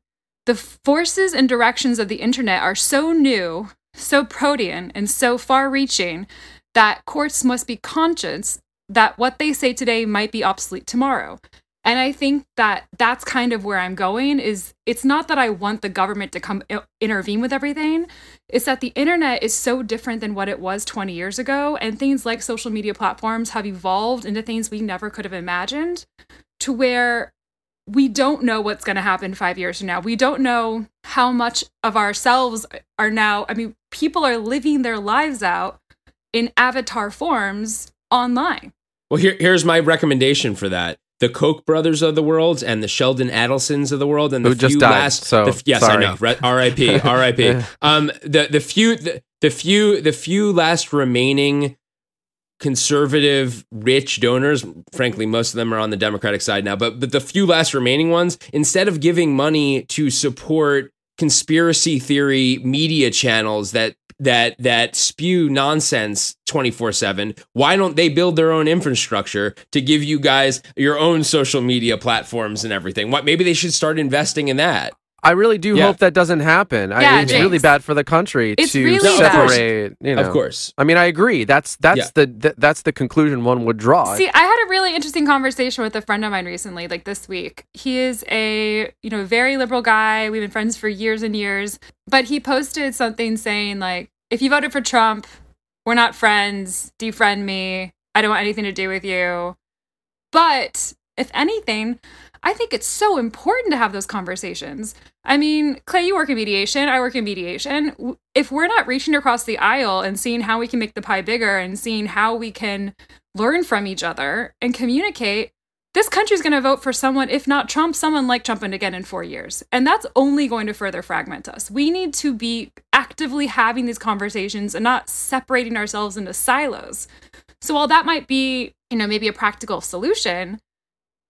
The forces and directions of the internet are so new, so protean, and so far reaching that courts must be conscious that what they say today might be obsolete tomorrow. And I think that that's kind of where I'm going is it's not that I want the government to come uh, intervene with everything. It's that the internet is so different than what it was 20 years ago and things like social media platforms have evolved into things we never could have imagined to where we don't know what's going to happen 5 years from now. We don't know how much of ourselves are now I mean people are living their lives out in avatar forms online. Well, here, here's my recommendation for that. The Koch brothers of the world and the Sheldon Adelsons of the world and the Who just few died, last so, the, yes sorry. I know R.I.P. R.I.P. um the the few the, the few the few last remaining conservative rich donors frankly most of them are on the democratic side now but but the few last remaining ones instead of giving money to support conspiracy theory media channels that that that spew nonsense 24/7 why don't they build their own infrastructure to give you guys your own social media platforms and everything? What maybe they should start investing in that I really do Yeah. hope that doesn't happen. I, it's Jinx. really bad for the country It's to really bad. separate. You know, of course I mean, I agree. That's that's Yeah. the th- that's the conclusion one would draw. See, I had a really interesting conversation with a friend of mine recently, like this week. He is a, you know, very liberal guy. We've been friends for years and years. But he posted something saying like, if you voted for Trump, we're not friends, defriend me. I don't want anything to do with you. But if anything, I think it's so important to have those conversations. I mean, Clay, you work in mediation, I work in mediation. If we're not reaching across the aisle and seeing how we can make the pie bigger and seeing how we can learn from each other and communicate, this country's going to vote for someone, if not Trump, someone like Trump again in four years. And that's only going to further fragment us. We need to be actively having these conversations and not separating ourselves into silos. So while that might be, you know, maybe a practical solution,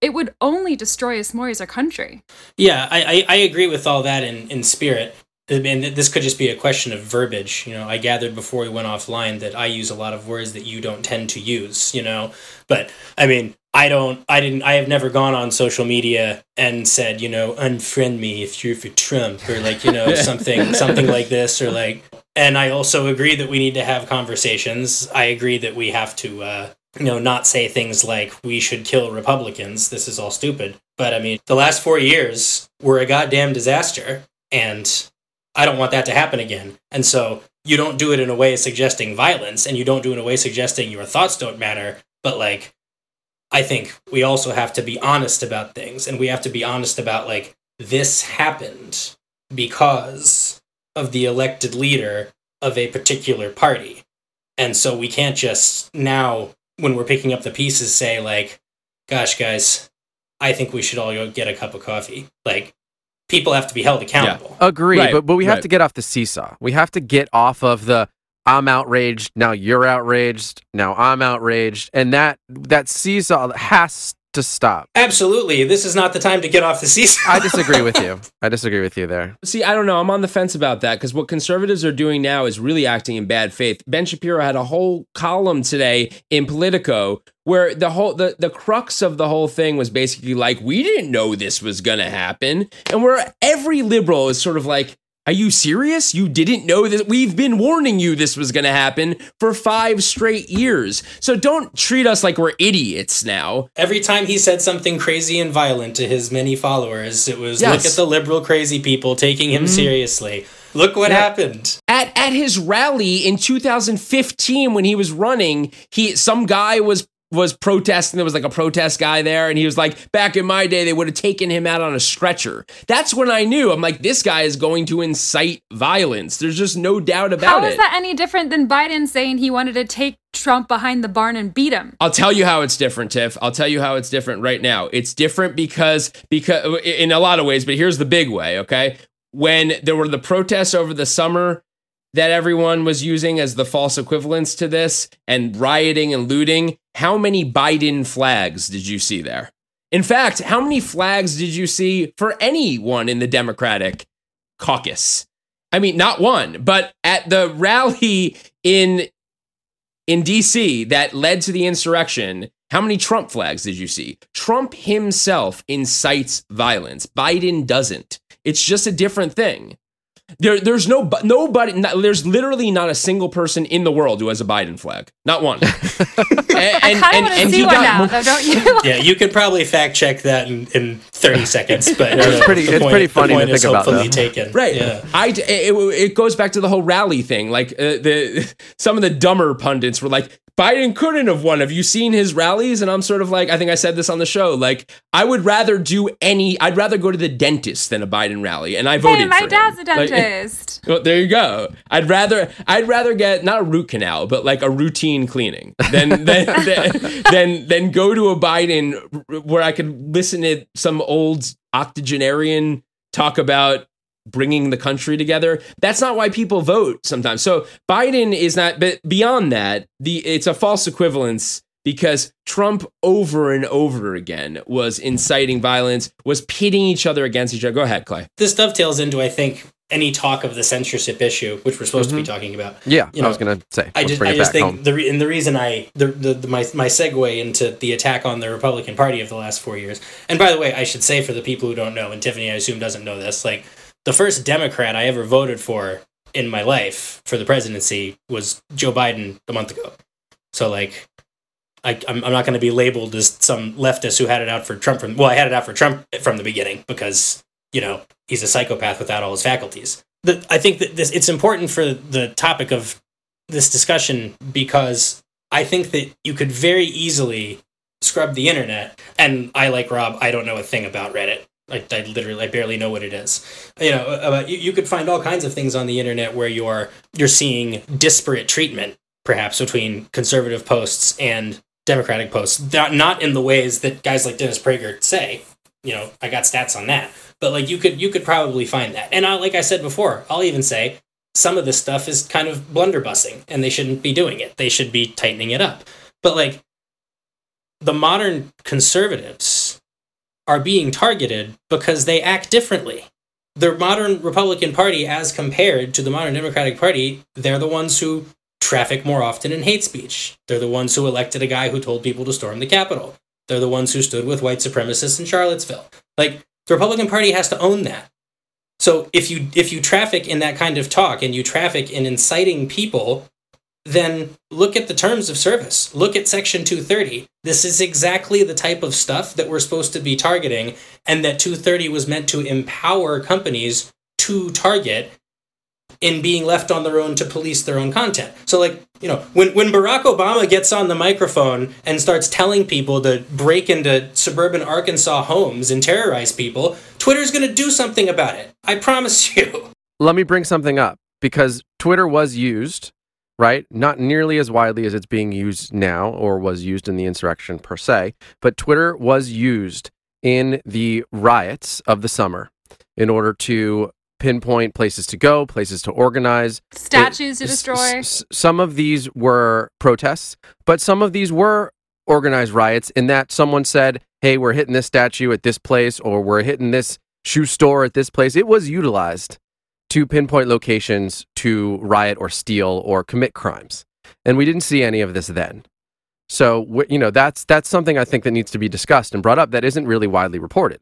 it would only destroy us more as a country. Yeah, I, I, I agree with all that in, in spirit. I mean, this could just be a question of verbiage. You know, I gathered before we went offline that I use a lot of words that you don't tend to use, you know. But I mean, I don't, I didn't, I have never gone on social media and said, you know, unfriend me if you're for Trump or like, you know, something, something like this or like, and I also agree that we need to have conversations. I agree that we have to, uh, you know, not say things like we should kill Republicans. This is all stupid. But I mean, the last four years were a goddamn disaster, and I don't want that to happen again. And so you don't do it in a way suggesting violence, and you don't do it in a way suggesting your thoughts don't matter. But like, I think we also have to be honest about things, and we have to be honest about like this happened because of the elected leader of a particular party. And so we can't just now, when we're picking up the pieces, say, like, gosh, guys, I think we should all go get a cup of coffee. Like, people have to be held accountable. Agree, Right, but but we have right. to get off the seesaw. We have to get off of the I'm outraged. Now you're outraged. Now I'm outraged. And that that seesaw has to stop. Absolutely. This is not the time to get off the seesaw. I disagree with you. I disagree with you there. See, I don't know. I'm on the fence about that because what conservatives are doing now is really acting in bad faith. Ben Shapiro had a whole column today in Politico where the whole the, the crux of the whole thing was basically like we didn't know this was gonna happen. And where every liberal is sort of like, are you serious? You didn't know that we've been warning you this was going to happen for five straight years. So don't treat us like we're idiots now. Every time he said something crazy and violent to his many followers, it was Yes. look at the liberal crazy people taking him mm-hmm. seriously. Look what Yeah. happened. At at his rally in 2015 when he was running, he some guy was was protesting. There was like a protest guy there, and he was like, "Back in my day, they would have taken him out on a stretcher." That's when I knew. I'm like, this guy is going to incite violence. There's just no doubt about How it. is that any different than Biden saying he wanted to take Trump behind the barn and beat him? I'll tell you how it's different, Tiff. I'll tell you how it's different right now. It's different because because in a lot of ways, but here's the big way, okay? When there were the protests over the summer that everyone was using as the false equivalents to this and rioting and looting, how many Biden flags did you see there? In fact, how many flags did you see for anyone in the Democratic caucus? I mean, not one, but at the rally in in DC that led to the insurrection, how many Trump flags did you see? Trump himself incites violence. Biden doesn't. It's just a different thing. There, there's no nobody. Not, there's literally not a single person in the world who has a Biden flag. Not one. and, I kind of want to see one now, though, don't you? Yeah, you could probably fact check that in, in 30 seconds, but Yeah, it's know, pretty- the it's point- pretty the funny to point is think about, hopefully though. taken. Right. Yeah. I it, it goes back to the whole rally thing. Like uh, the some of the dumber pundits were like Biden couldn't have won. Have you seen his rallies? And I'm sort of like I think I said this on the show. Like I would rather do any. I'd rather go to the dentist than a Biden rally, and I voted. Hey, my for him. dad's a Like- dentist. well, there you go. I'd rather I'd rather get not a root canal, but like a routine cleaning than than than, than, than go to a Biden where I could listen to some old octogenarian talk about bringing the country together. That's not why people vote sometimes. So Biden is not. But beyond that, the it's a false equivalence because Trump over and over again was inciting violence, was pitting each other against each other. Go ahead, Clay. This dovetails into, I think, any talk of the censorship issue, which we're supposed to be mm-hmm. talking about. Yeah, You know, I was going to say. I just, I just think home. the re- and the reason I the, the, the my my segue into the attack on the Republican Party of the last four years. And by the way, I should say for the people who don't know, and Tiffany, I assume doesn't know this, like the first Democrat I ever voted for in my life for the presidency was Joe Biden a month ago. So like. I, I'm, I'm not going to be labeled as some leftist who had it out for Trump from well I had it out for Trump from the beginning because you know he's a psychopath without all his faculties. The, I think that this it's important for the topic of this discussion because I think that you could very easily scrub the internet. And I, like Rob, I don't know a thing about Reddit. I, I literally, I barely know what it is. You know, uh, you, you could find all kinds of things on the internet where you're you're seeing disparate treatment, perhaps between conservative posts and Democratic posts. Not not in the ways that guys like Dennis Prager say. You know, I got stats on that. But like you could you could probably find that. And I, like I said before, I'll even say some of this stuff is kind of blunderbussing and they shouldn't be doing it. They should be tightening it up. But like the modern conservatives are being targeted because they act differently. The modern Republican Party, as compared to the modern Democratic Party, they're the ones who traffic more often in hate speech. They're the ones who elected a guy who told people to storm the Capitol. They're the ones who stood with white supremacists in Charlottesville. Like the Republican Party has to own that. So if you if you traffic in that kind of talk and you traffic in inciting people, then look at the terms of service. Look at section 230. This is exactly the type of stuff that we're supposed to be targeting and that 230 was meant to empower companies to target in being left on their own to police their own content. So like, you know, when when Barack Obama gets on the microphone and starts telling people to break into suburban Arkansas homes and terrorize people, Twitter's going to do something about it. I promise you. Let me bring something up because Twitter was used, right? Not nearly as widely as it's being used now or was used in the insurrection per se, but Twitter was used in the riots of the summer in order to pinpoint places to go, places to organize. Statues to S- destroy. s- some of these were protests, but some of these were organized riots in that someone said, hey, we're hitting this statue at this place or we're hitting this shoe store at this place. It was utilized to pinpoint locations to riot or steal or commit crimes. And we didn't see any of this then. So, you know, that's that's something I think that needs to be discussed and brought up that isn't really widely reported.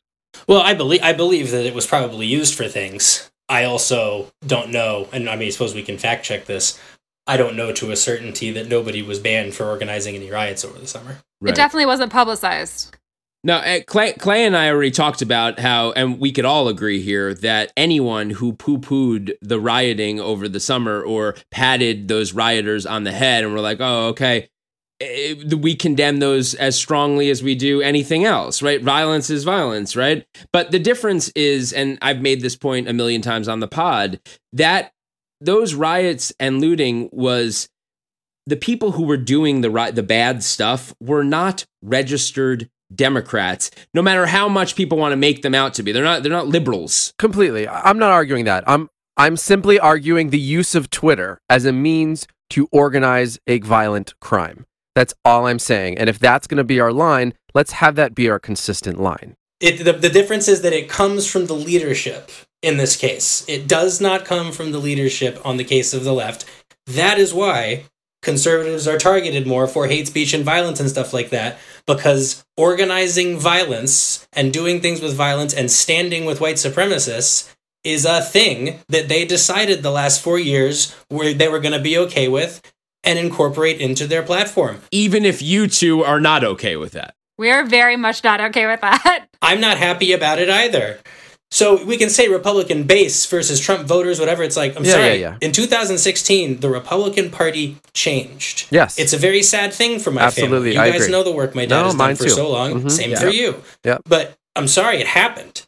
Well, I believe I believe that it was probably used for things. I also don't know, and I mean, I suppose we can fact check this. I don't know to a certainty that nobody was banned for organizing any riots over the summer. It definitely wasn't publicized. No, uh, Clay, Clay and I already talked about how, and we could all agree here that anyone who poo pooed the rioting over the summer or patted those rioters on the head and were like, oh, okay, eh, we condemn those as strongly as we do anything else, right? Violence is violence, right? But the difference is, and I've made this point a million times on the pod, that those riots and looting was the people who were doing the the bad stuff were not registered Democrats, no matter how much people want to make them out to be. They're not they're not liberals. Completely. I- I'm not arguing that. I'm I'm simply arguing the use of Twitter as a means to organize a violent crime. That's all I'm saying. And if that's going to be our line, let's have that be our consistent line. It, the, the difference is that it comes from the leadership in this case. It does not come from the leadership on the case of the left. That is why conservatives are targeted more for hate speech and violence and stuff like that because organizing violence and doing things with violence and standing with white supremacists is a thing that they decided the last 4 years where they were going to be okay with and incorporate into their platform. Even if you two are not okay with that. We are very much not okay with that. I'm not happy about it either. So we can say Republican base versus Trump voters, whatever. It's like, I'm Yeah, sorry. yeah, yeah. In 2016, the Republican Party changed. Yes. It's a very sad thing for my Absolutely, family. You I guys agree. know the work my dad No, has done for too. so long. Mhm. Same Yeah. for you. Yeah. But I'm sorry, it happened.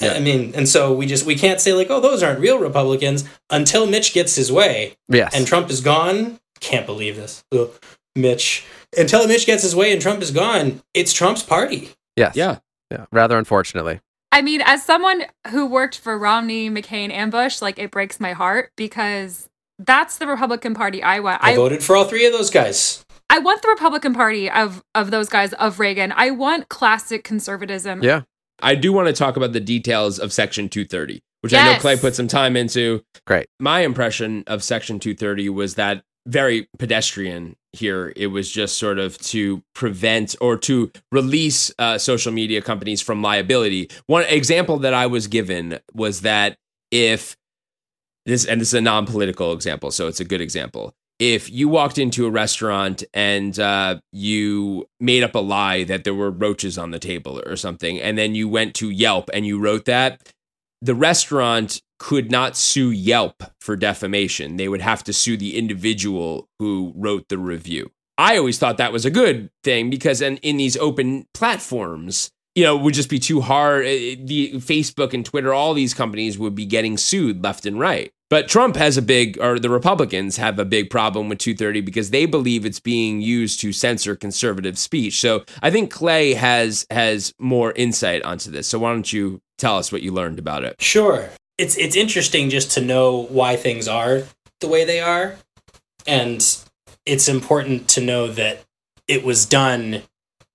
Yeah. I mean, and so we just we can't say like, oh, those aren't real Republicans until Mitch gets his way Yes. and Trump is gone. Can't believe this, Ugh. Mitch. Until Mitch gets his way and Trump is gone, it's Trump's party. yes. Yeah. Yeah. Rather unfortunately. I mean, as someone who worked for Romney, McCain, and Bush, like it breaks my heart because that's the Republican Party I want. I, I voted for all three of those guys. I want the Republican Party of of those guys of Reagan. I want classic conservatism. Yeah. I do want to talk about the details of Section 230, which I know Clay put some time into. Great. My impression of Section 230 was that very pedestrian here. It was just sort of to prevent or to release uh, social media companies from liability. One example that I was given was that if this, and this is a non political example, so it's a good example. If you walked into a restaurant and uh, you made up a lie that there were roaches on the table or something, and then you went to Yelp and you wrote that, the restaurant could not sue Yelp for defamation. They would have to sue the individual who wrote the review. I always thought that was a good thing because in, in these open platforms, you know, would just be too hard. The Facebook and Twitter, all these companies would be getting sued left and right. But Trump has a big, or the Republicans have a big problem with 230 because they believe it's being used to censor conservative speech. So I think Clay has has more insight onto this. So why don't you tell us what you learned about it? Sure. It's it's interesting just to know why things are the way they are. And it's important to know that it was done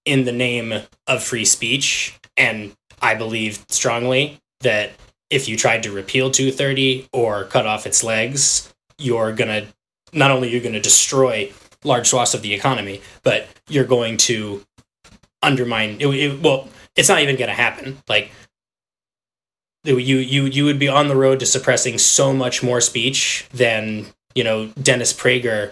in the name of free speech. And I believe strongly that if you tried to repeal 230 or cut off its legs, you're gonna not only you're gonna destroy large swaths of the economy, but you're going to undermine it, it well, it's not even gonna happen. Like you you you would be on the road to suppressing so much more speech than you know Dennis Prager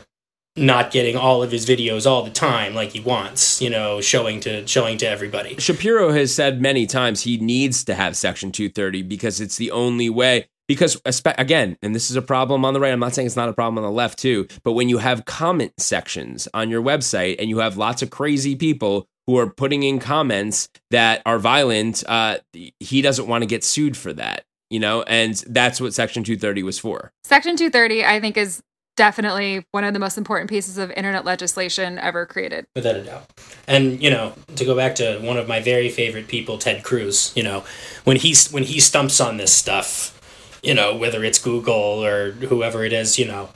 not getting all of his videos all the time like he wants you know showing to showing to everybody Shapiro has said many times he needs to have Section 230 because it's the only way. Because, again, and this is a problem on the right, I'm not saying it's not a problem on the left too, but when you have comment sections on your website and you have lots of crazy people who are putting in comments that are violent, uh, he doesn't want to get sued for that, you know? And that's what Section 230 was for. Section 230, I think, is definitely one of the most important pieces of internet legislation ever created. without a doubt and you know to go back to one of my very favorite people ted cruz you know when he when he stumps on this stuff you know, whether it's Google or whoever it is, you know,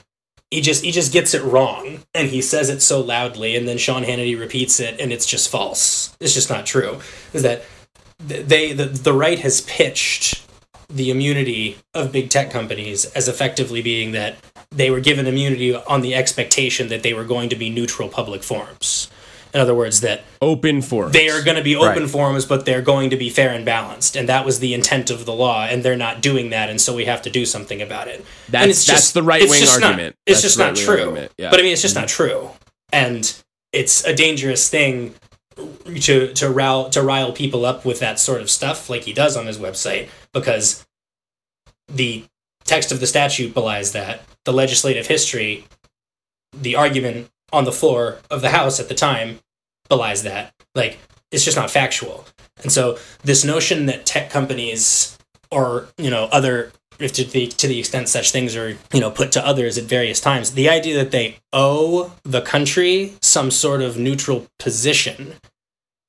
he just he just gets it wrong and he says it so loudly and then Sean Hannity repeats it and it's just false. It's just not true. Is that they the, the right has pitched the immunity of big tech companies as effectively being that they were given immunity on the expectation that they were going to be neutral public forums. In other words, that open forums. They are going to be open Right. forums, but they're going to be fair and balanced, and that was the intent of the law. And they're not doing that, and so we have to do something about it. That's- and it's that's just, the right wing just not- argument. it's That's just not true. yeah. But I mean, it's just mm-hmm. not true, and it's a dangerous thing to to rile to rile people up with that sort of stuff, like he does on his website, because the text of the statute belies that the legislative history, the argument on the floor of the House at the time belies that. Like, it's just not factual. And so, this notion that tech companies or, you know, other, if to the, to the extent such things are, you know, put to others at various times, the idea that they owe the country some sort of neutral position,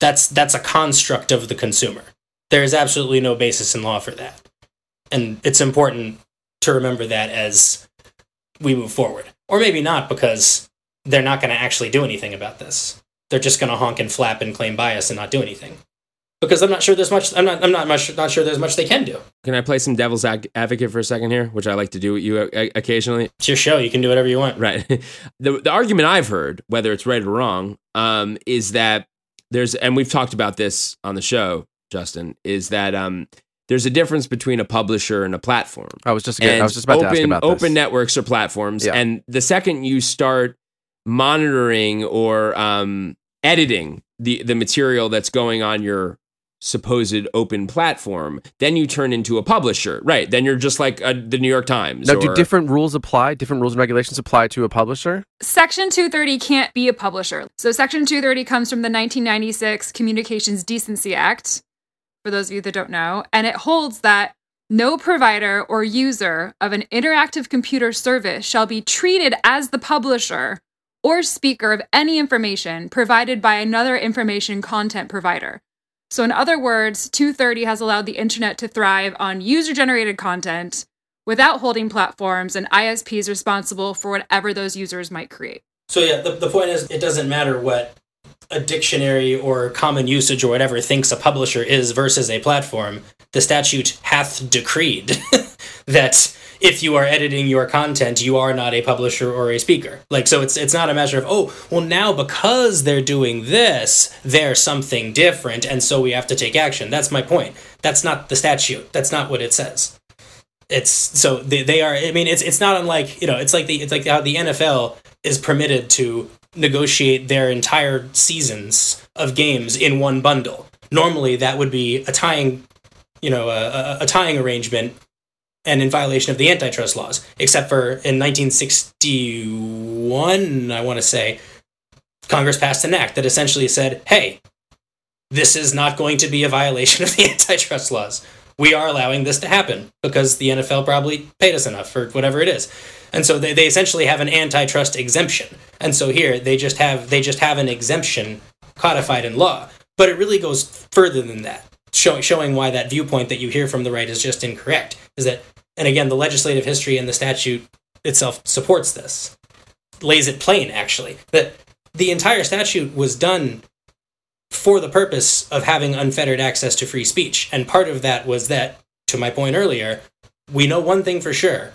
that's, that's a construct of the consumer. There is absolutely no basis in law for that. And it's important to remember that as we move forward. Or maybe not, because they're not going to actually do anything about this. They're just going to honk and flap and claim bias and not do anything. Because I'm not sure there's much. I'm not. I'm not much. Not sure there's much they can do. Can I play some devil's ad- advocate for a second here, which I like to do with you occasionally? It's your show. You can do whatever you want. Right. The the argument I've heard, whether it's right or wrong, um, is that there's and we've talked about this on the show, Justin, is that um, there's a difference between a publisher and a platform. I was just I was just about open, to ask about this. open networks or platforms. Yeah. And the second you start monitoring or um, editing the, the material that's going on your supposed open platform, then you turn into a publisher. Right. Then you're just like uh, the New York Times. now, do different rules apply? Different rules and regulations apply to a publisher? Section 230 can't be a publisher. So, Section 230 comes from the 1996 Communications Decency Act, for those of you that don't know, and it holds that no provider or user of an interactive computer service shall be treated as the publisher or speaker of any information provided by another information content provider. So, in other words, 230 has allowed the internet to thrive on user generated content without holding platforms and ISPs responsible for whatever those users might create. So yeah, the, the point is, it doesn't matter what a dictionary or common usage or whatever thinks a publisher is versus a platform. The statute hath decreed that if you are editing your content, you are not a publisher or a speaker. Like so, it's it's not a measure of oh well now because they're doing this, they're something different, and so we have to take action. That's my point. That's not the statute. That's not what it says it's so they, they are i mean it's it's not unlike you know it's like the it's like how the nfl is permitted to negotiate their entire seasons of games in one bundle. Normally that would be a tying you know a, a, tying arrangement and in violation of the antitrust laws except for in 1961 i want to say congress passed an act that essentially said hey this is not going to be a violation of the antitrust laws we are allowing this to happen because the NFL probably paid us enough for whatever it is. And so they, they essentially have an antitrust exemption. And so here they just have they just have an exemption codified in law. But it really goes further than that, showing showing why that viewpoint that you hear from the right is just incorrect. Is that and again the legislative history and the statute itself supports this. Lays it plain actually. That the entire statute was done for the purpose of having unfettered access to free speech. And part of that was that, to my point earlier, we know one thing for sure.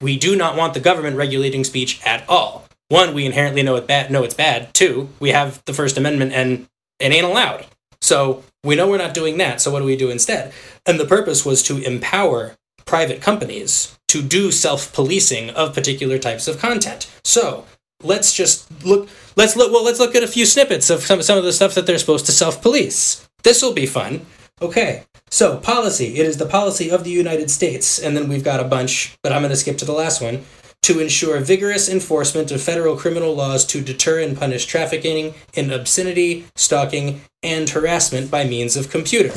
We do not want the government regulating speech at all. One, we inherently know it bad know it's bad. Two, we have the First Amendment and it ain't allowed. So we know we're not doing that, so what do we do instead? And the purpose was to empower private companies to do self-policing of particular types of content. So let's just look let's look well let's look at a few snippets of some, some of the stuff that they're supposed to self-police. This will be fun. Okay so policy. It is the policy of the united states. And then we've got a bunch but i'm going to skip to the last one to ensure vigorous enforcement of federal criminal laws to deter and punish trafficking in obscenity stalking and harassment by means of computer.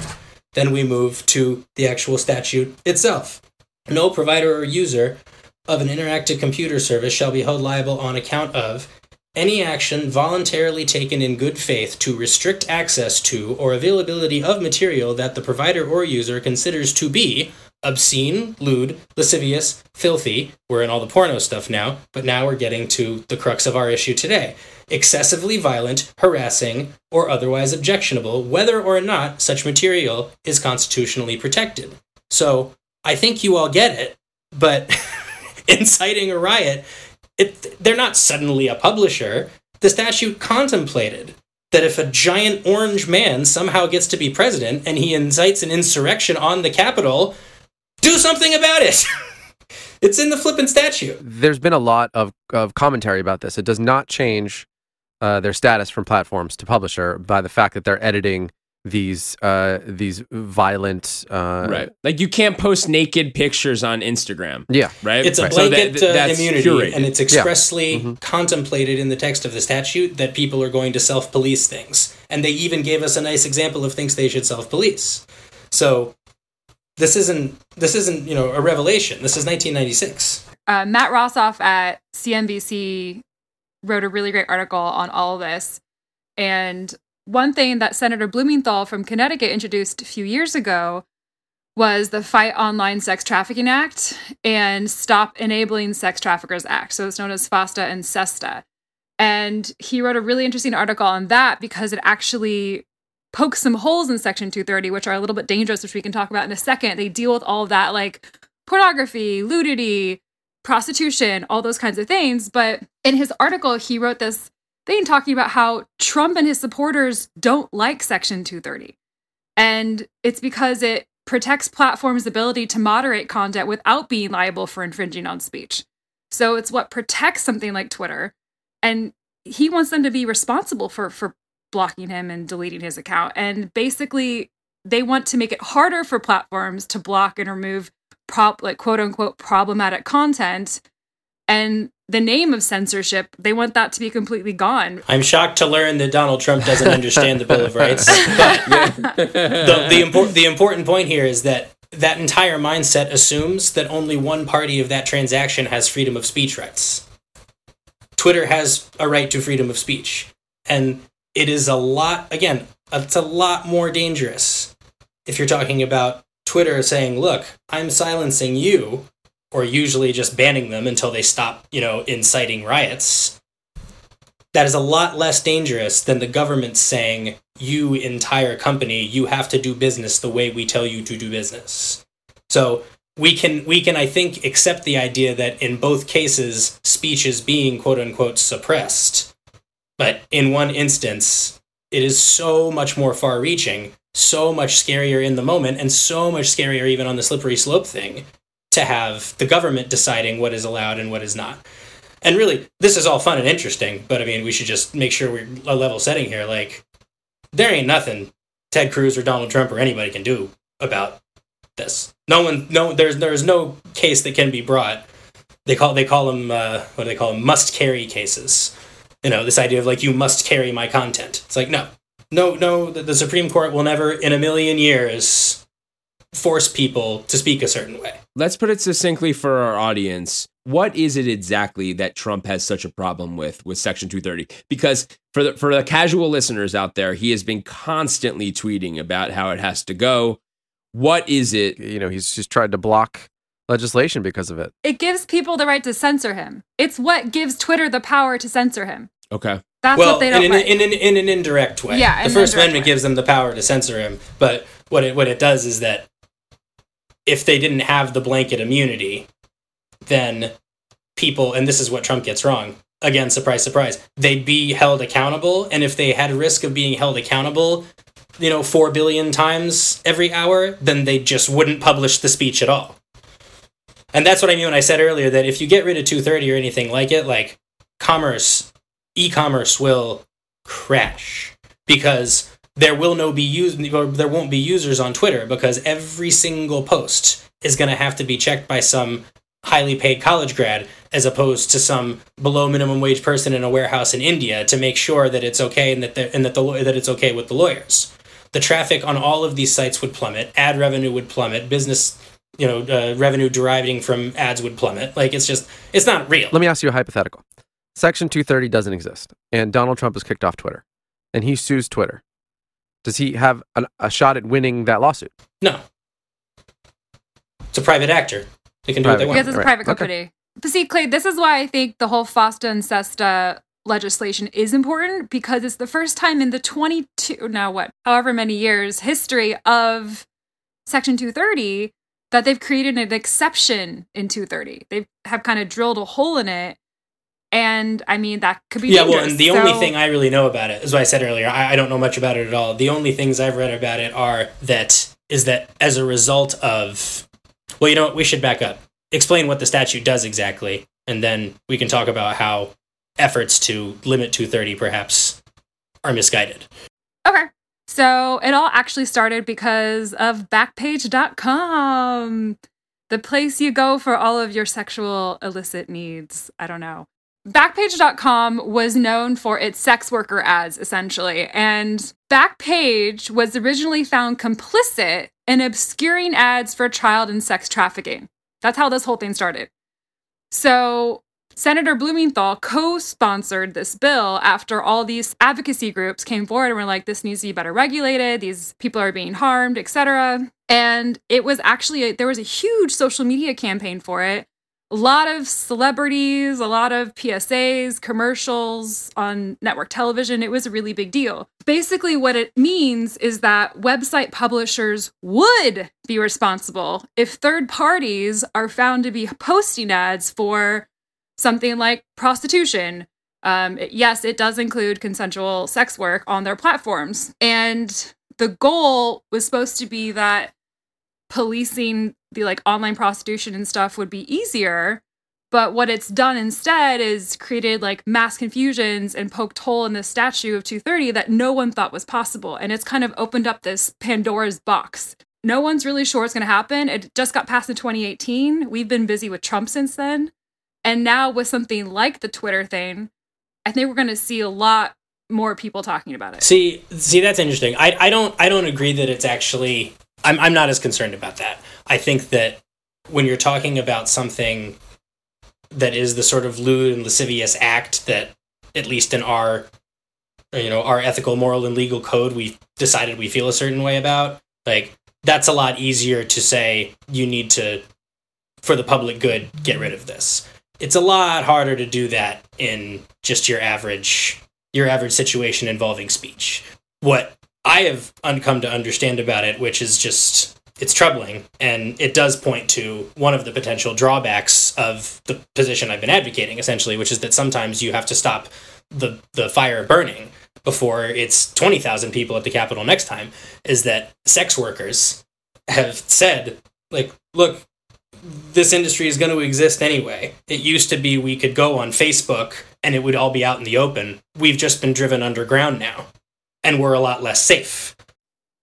Then we move to the actual statute itself. No provider or user of an interactive computer service shall be held liable on account of any action voluntarily taken in good faith to restrict access to or availability of material that the provider or user considers to be obscene, lewd, lascivious, filthy. We're in all the porno stuff now, but now we're getting to the crux of our issue today. Excessively violent, harassing, or otherwise objectionable, whether or not such material is constitutionally protected. So I think you all get it, but inciting a riot, it, they're not suddenly a publisher. The statute contemplated that if a giant orange man somehow gets to be president and he incites an insurrection on the Capitol, do something about it. it's in the flippin' statute. There's been a lot of, of commentary about this. It does not change uh, their status from platforms to publisher by the fact that they're editing these uh, these violent uh, right. Like you can't post naked pictures on Instagram. Yeah, right. It's a Right. blanket that- uh, immunity, curated. and it's expressly Mhm. contemplated in the text of the statute that people are going to self police things. And they even gave us a nice example of things they should self police. So this isn't this isn't you know a revelation. This is 1996. uh, Matt Rosoff at CNBC wrote a really great article on all of this. And one thing that Senator Blumenthal from Connecticut introduced a few years ago was the Fight Online Sex Trafficking Act and Stop Enabling Sex Traffickers Act. So it's known as FOSTA and SESTA. And he wrote a really interesting article on that because it actually pokes some holes in Section 230, which are a little bit dangerous, which we can talk about in a second. They deal with all of that, like pornography, nudity, prostitution, all those kinds of things. But in his article, he wrote this thing talking about how Trump and his supporters don't like Section 230. And it's because it protects platforms' ability to moderate content without being liable for infringing on speech. So it's what protects something like Twitter. And he wants them to be responsible for, for blocking him and deleting his account. And basically, they want to make it harder for platforms to block and remove prop like quote unquote problematic content and the name of censorship they want that to be completely gone I'm shocked to learn that Donald Trump doesn't understand the Bill of Rights. The, the, import, the important point here is that that entire mindset assumes that only one party of that transaction has freedom of speech rights. Twitter has a right to freedom of speech. And it is a lot, again, it's a lot more dangerous if you're talking about Twitter saying, look, I'm silencing you, or usually just banning them until they stop, you know, inciting riots that is a lot less dangerous than the government saying you entire company you have to do business the way we tell you to do business. So we can we can i think accept the idea that in both cases speech is being quote unquote suppressed. But in one instance it is so much more far reaching so much scarier in the moment and so much scarier even on the slippery slope thing to have the government deciding what is allowed and what is not. And really this is all fun and interesting but i mean we should just make sure we're a level setting here. Like there ain't nothing ted cruz or donald trump or anybody can do about this. No one no there's there's no case that can be brought. They call they call them uh, what do they call them must carry cases. You know this idea of like you must carry my content. It's like no. No no the, the supreme court will never in a million years force people to speak a certain way Let's put it succinctly for our audience. What is it exactly that Trump has such a problem with with Section 230? Because for the for the casual listeners out there, he has been constantly tweeting about how it has to go. What is it? You know, he's just tried to block legislation because of it. it gives people the right to censor him it's what gives twitter the power to censor him Okay. that's well, what they don't in, an, like. in, an, in an indirect way. Yeah, in the First Amendment way. gives them the power to censor him, but what it what it does is that if they didn't have the blanket immunity, then people, and this is what Trump gets wrong. Again, surprise, surprise, they'd be held accountable, and if they had a risk of being held accountable, you know, four billion times every hour, then they just wouldn't publish the speech at all. And that's what I mean when I said earlier that if you get rid of 230 or anything like it, like commerce, e-commerce will crash because there will no be use there won't be users on Twitter because every single post is going to have to be checked by some highly paid college grad as opposed to some below minimum wage person in a warehouse in India to make sure that it's okay and that the, and that the that it's okay with the lawyers. The traffic on all of these sites would plummet, ad revenue would plummet, business you know uh, revenue deriving from ads would plummet. Like it's just it's not real. Let me ask you a hypothetical. Section 230 doesn't exist, and Donald Trump is kicked off Twitter, and he sues Twitter. Does he have an, a shot at winning that lawsuit? No. It's a private actor. They can do what they want. because it's a Right. private Okay. company. But see, Clay, this is why I think the whole FOSTA and SESTA legislation is important because it's the first time in the 22, now what, however many years history of Section 230 that they've created an exception in 230. They have kind of drilled a hole in it. And I mean, that could be Yeah, well, and the only thing I really know about it is what I said earlier. I, I don't know much about it at all. The only things I've read about it are that is that as a result of, well, you know what? We should back up. Explain what the statute does exactly, and then we can talk about how efforts to limit 230 perhaps are misguided. Okay. So it all actually started because of Backpage.com, the place you go for all of your sexual illicit needs. I don't know. Backpage.com was known for its sex worker ads, essentially. And Backpage was originally found complicit in obscuring ads for child and sex trafficking. That's how this whole thing started. So Senator Blumenthal co sponsored this bill after all these advocacy groups came forward and were like, this needs to be better regulated. These people are being harmed, etc. And it was actually, a, there was a huge social media campaign for it. A lot of celebrities, a lot of PSAs, commercials on network television. It was a really big deal. Basically, what it means is that website publishers would be responsible if third parties are found to be posting ads for something like prostitution. Um, it- yes, it does include consensual sex work on their platforms. And the goal was supposed to be that policing the like online prostitution and stuff would be easier. But what it's done instead is created like mass confusions and poked hole in the statue of 230 that no one thought was possible. And it's kind of opened up this Pandora's box. No one's really sure what's going to happen. It just got passed in 2018. We've been busy with Trump since then. And now with something like the Twitter thing, I think we're going to see a lot more people talking about it. See, see, that's interesting. I, I don't, I don't agree that it's actually. I'm, I'm not as concerned about that. I think that when you're talking about something that is the sort of lewd and lascivious act that, at least in our, you know, our ethical, moral, and legal code, we've decided we feel a certain way about. Like that's a lot easier to say. You need to, for the public good, get rid of this. It's a lot harder to do that in just your average your average situation involving speech. What I have come to understand about it, which is just it's troubling, and it does point to one of the potential drawbacks of the position I've been advocating, essentially, which is that sometimes you have to stop the the fire burning before it's twenty thousand people at the Capitol next time. Is that sex workers have said, like, look, this industry is going to exist anyway. It used to be we could go on Facebook and it would all be out in the open. We've just been driven underground now, and we're a lot less safe.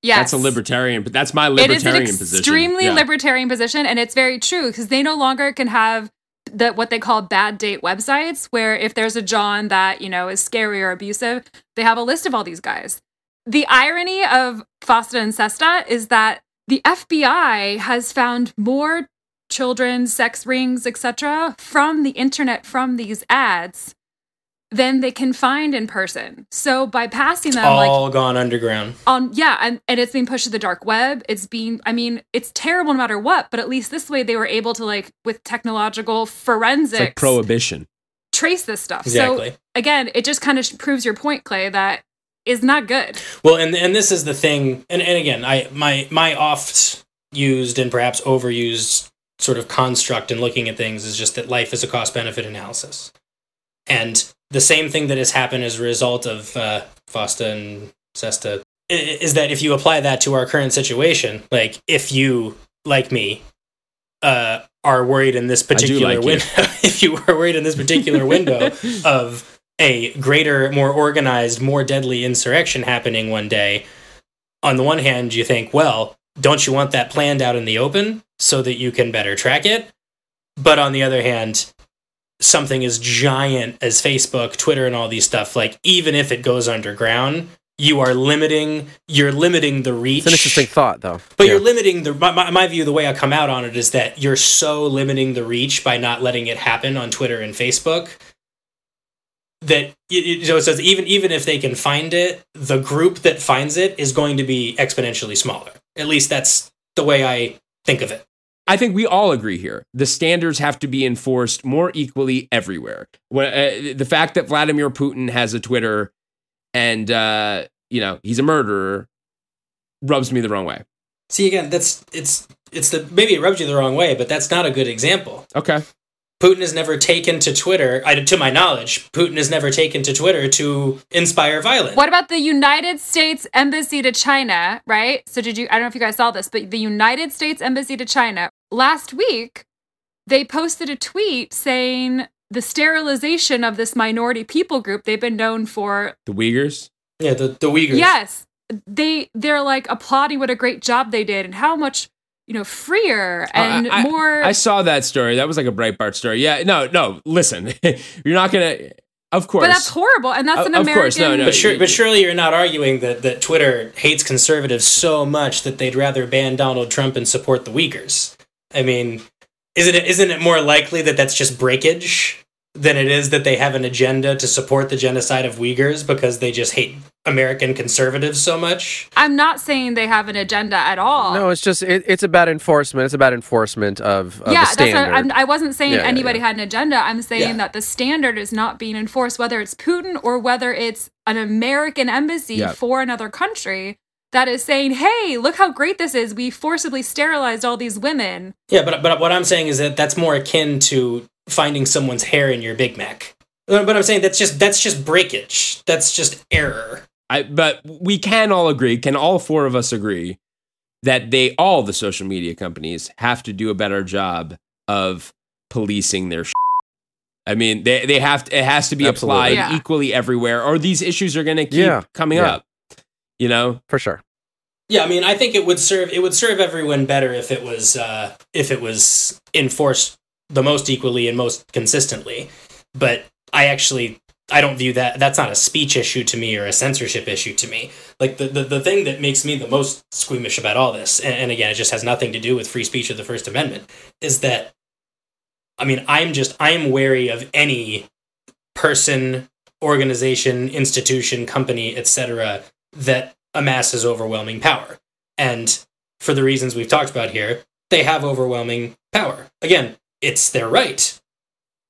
Yes. That's a libertarian, but that's my It libertarian is an position. extremely Yeah. libertarian position, and it's very true because they no longer can have the what they call bad date websites, where if there's a John that you know is scary or abusive, they have a list of all these guys. The irony of FOSTA and SESTA is that the FBI has found more children, sex rings, etc., from the internet from these ads than they can find in person. So by passing them, like all gone underground. Um, yeah and, and it's being pushed to the dark web it's being i mean it's terrible no matter what but at least this way they were able to like with technological It's forensics like prohibition. trace this stuff Exactly. so again it just kind of proves your point clay that is not good Well, and and this is the thing, and, and again, I my my oft used and perhaps overused sort of construct in looking at things is just that life is a cost benefit analysis, and the same thing that has happened as a result of uh, FOSTA and SESTA is that if you apply that to our current situation, like if you like me. Uh, are worried in this particular like window. if you are worried in this particular window of a greater, more organized, more deadly insurrection happening one day, on the one hand, you think, well, don't you want that planned out in the open so that you can better track it? But on the other hand, something as giant as Facebook, Twitter, and all these stuff, like even if it goes underground, you are limiting you're limiting the reach. It's an interesting thought, though. But Yeah. you're limiting the my, my, my view. The way I come out on it is that you're so limiting the reach by not letting it happen on Twitter and Facebook. That you, so it says even even if they can find it, the group that finds it is going to be exponentially smaller. At least that's the way I think of it. I think we all agree here. The standards have to be enforced more equally everywhere. When, uh, the fact that Vladimir Putin has a Twitter and uh, you know he's a murderer rubs me the wrong way. See again, that's it's it's the maybe it rubs you the wrong way, but that's not a good example. Okay. Putin has never taken to Twitter, I, to my knowledge, Putin has never taken to Twitter to inspire violence. What about the United States Embassy to China, right? So, did you, I don't know if you guys saw this, but the United States Embassy to China last week, they posted a tweet saying the sterilization of this minority people group they've been known for. The Uyghurs? Yeah, the, the Uyghurs. Yes. They, they're like applauding what a great job they did and how much you know, freer oh, and I, I, more. I saw that story. That was like a Breitbart story. Yeah, no, no. Listen, you're not gonna. Of course, but that's horrible, and that's an of American. Course, no, no. But, sure, but surely you're not arguing that, that Twitter hates conservatives so much that they'd rather ban Donald Trump and support the Uyghurs. I mean, isn't it isn't it more likely that that's just breakage than it is that they have an agenda to support the genocide of Uyghurs because they just hate American conservatives so much. I'm not saying they have an agenda at all. No, it's just it, it's about enforcement. It's about enforcement of, of yeah. the standard. That's what, I'm, I wasn't saying Yeah, yeah, anybody yeah. had an agenda. I'm saying Yeah. that the standard is not being enforced, whether it's Putin or whether it's an American embassy Yeah. for another country that is saying, "Hey, look how great this is. We forcibly sterilized all these women." Yeah, but but what I'm saying is that that's more akin to finding someone's hair in your Big Mac. But I'm saying that's just that's just breakage. That's just error. I, but we can all agree, can all four of us agree that they, all the social media companies, have to do a better job of policing their. Sh- I mean, they they have to, it has to be Absolutely. applied Yeah. equally everywhere, or these issues are going to keep Yeah. coming Yeah. up. You know, for sure. Yeah, I mean, I think it would serve it would serve everyone better if it was uh, if it was enforced the most equally and most consistently. But I actually I don't view that that's not a speech issue to me or a censorship issue to me. Like the the, the thing that makes me the most squeamish about all this, and, and again, it just has nothing to do with free speech or the First Amendment, is that I mean, I'm just I'm wary of any person, organization, institution, company, etc. that amasses overwhelming power. And for the reasons we've talked about here, they have overwhelming power. Again, it's their right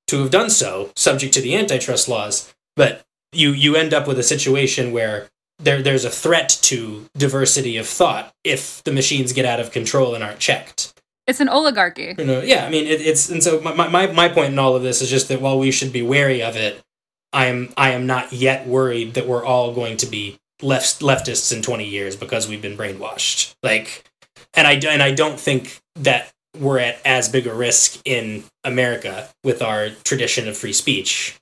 to have done so, subject to the antitrust laws. But you you end up with a situation where there there's a threat to diversity of thought if the machines get out of control and aren't checked. It's an oligarchy. You know, yeah, I mean, it, it's and so my, my my point in all of this is just that while we should be wary of it, I am I am not yet worried that we're all going to be left leftists in twenty years because we've been brainwashed. Like, and I and I don't think that we're at as big a risk in America with our tradition of free speech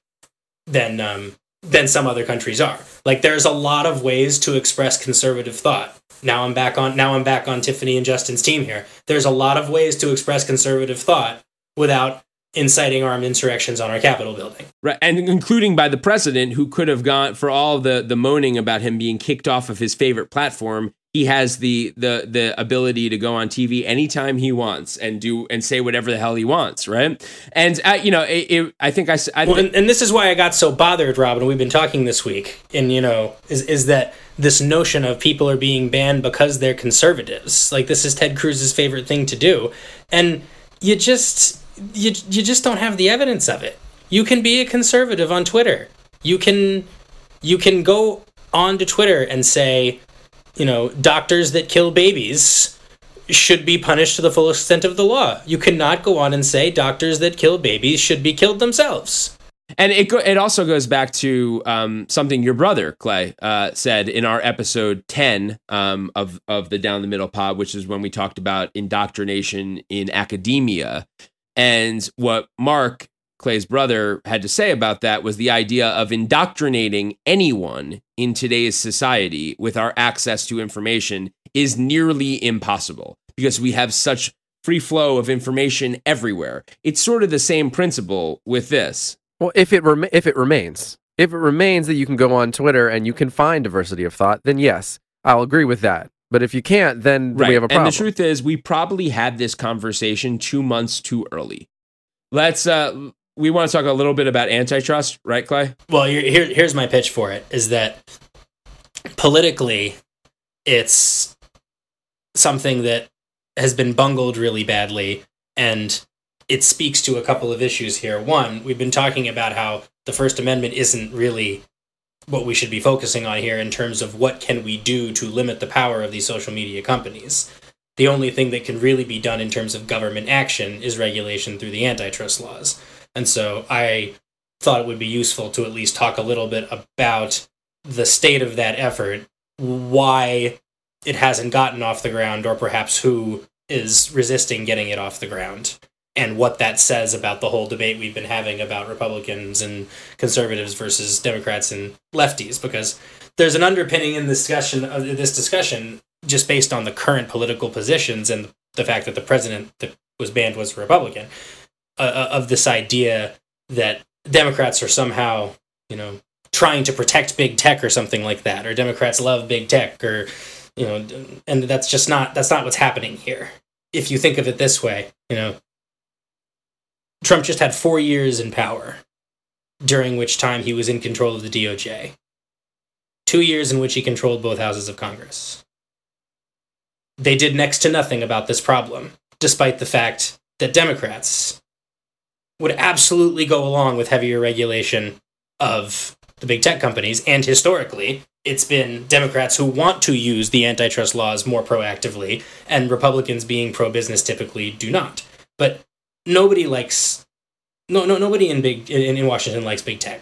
than um, than some other countries are. Like, there's a lot of ways to express conservative thought. Now I'm back on now I'm back on Tiffany and Justin's team here. There's a lot of ways to express conservative thought without inciting armed insurrections on our Capitol building. right? And including by the president, who could have gone for all the the moaning about him being kicked off of his favorite platform. He has the the the ability to go on TV anytime he wants and do and say whatever the hell he wants, right? And uh, you know, it, it, I think I, I Well, and, and this is why I got so bothered, Robin. We've been talking this week, and you know, is is that this notion of people are being banned because they're conservatives? Like this is Ted Cruz's favorite thing to do, and you just you you just don't have the evidence of it. You can be a conservative on Twitter. You can you can go on to Twitter and say, you know, doctors that kill babies should be punished to the full extent of the law. You cannot go on and say doctors that kill babies should be killed themselves. And it go, it also goes back to um, something your brother Clay uh, said in our episode ten um, of of the Down the Middle Pod, which is when we talked about indoctrination in academia, and what Mark Clay's brother had to say about that was the idea of indoctrinating anyone in today's society with our access to information is nearly impossible because we have such free flow of information everywhere. It's sort of the same principle with this. Well, if it rem- if it remains, if it remains that you can go on Twitter and you can find diversity of thought, then yes, I'll agree with that. But if you can't, then Right. we have a problem. And the truth is, we probably had this conversation two months too early. Let's. uh We want to talk a little bit about antitrust, right, Clay? Well, here, here here's my pitch for it: is that politically, it's something that has been bungled really badly and it speaks to a couple of issues here. One, we've been talking about how the First Amendment isn't really what we should be focusing on here in terms of what can we do to limit the power of these social media companies. The only thing that can really be done in terms of government action is regulation through the antitrust laws. And so I thought it would be useful to at least talk a little bit about the state of that effort, why it hasn't gotten off the ground, or perhaps who is resisting getting it off the ground and what that says about the whole debate we've been having about Republicans and conservatives versus Democrats and lefties, because there's an underpinning in this discussion of this discussion just based on the current political positions and the fact that the president that was banned was a Republican uh, uh, of this idea that Democrats are somehow, you know, trying to protect big tech or something like that, or Democrats love big tech, or you know, and that's just not that's not what's happening here. If you think of it this way, you know, Trump just had four years in power, during which time he was in control of the DOJ. Two years in which he controlled both houses of Congress. They did next to nothing about this problem, despite the fact that Democrats would absolutely go along with heavier regulation of the big tech companies. And historically, it's been Democrats who want to use the antitrust laws more proactively, and Republicans being pro business typically do not. But nobody likes no no nobody in big in, in Washington likes big tech.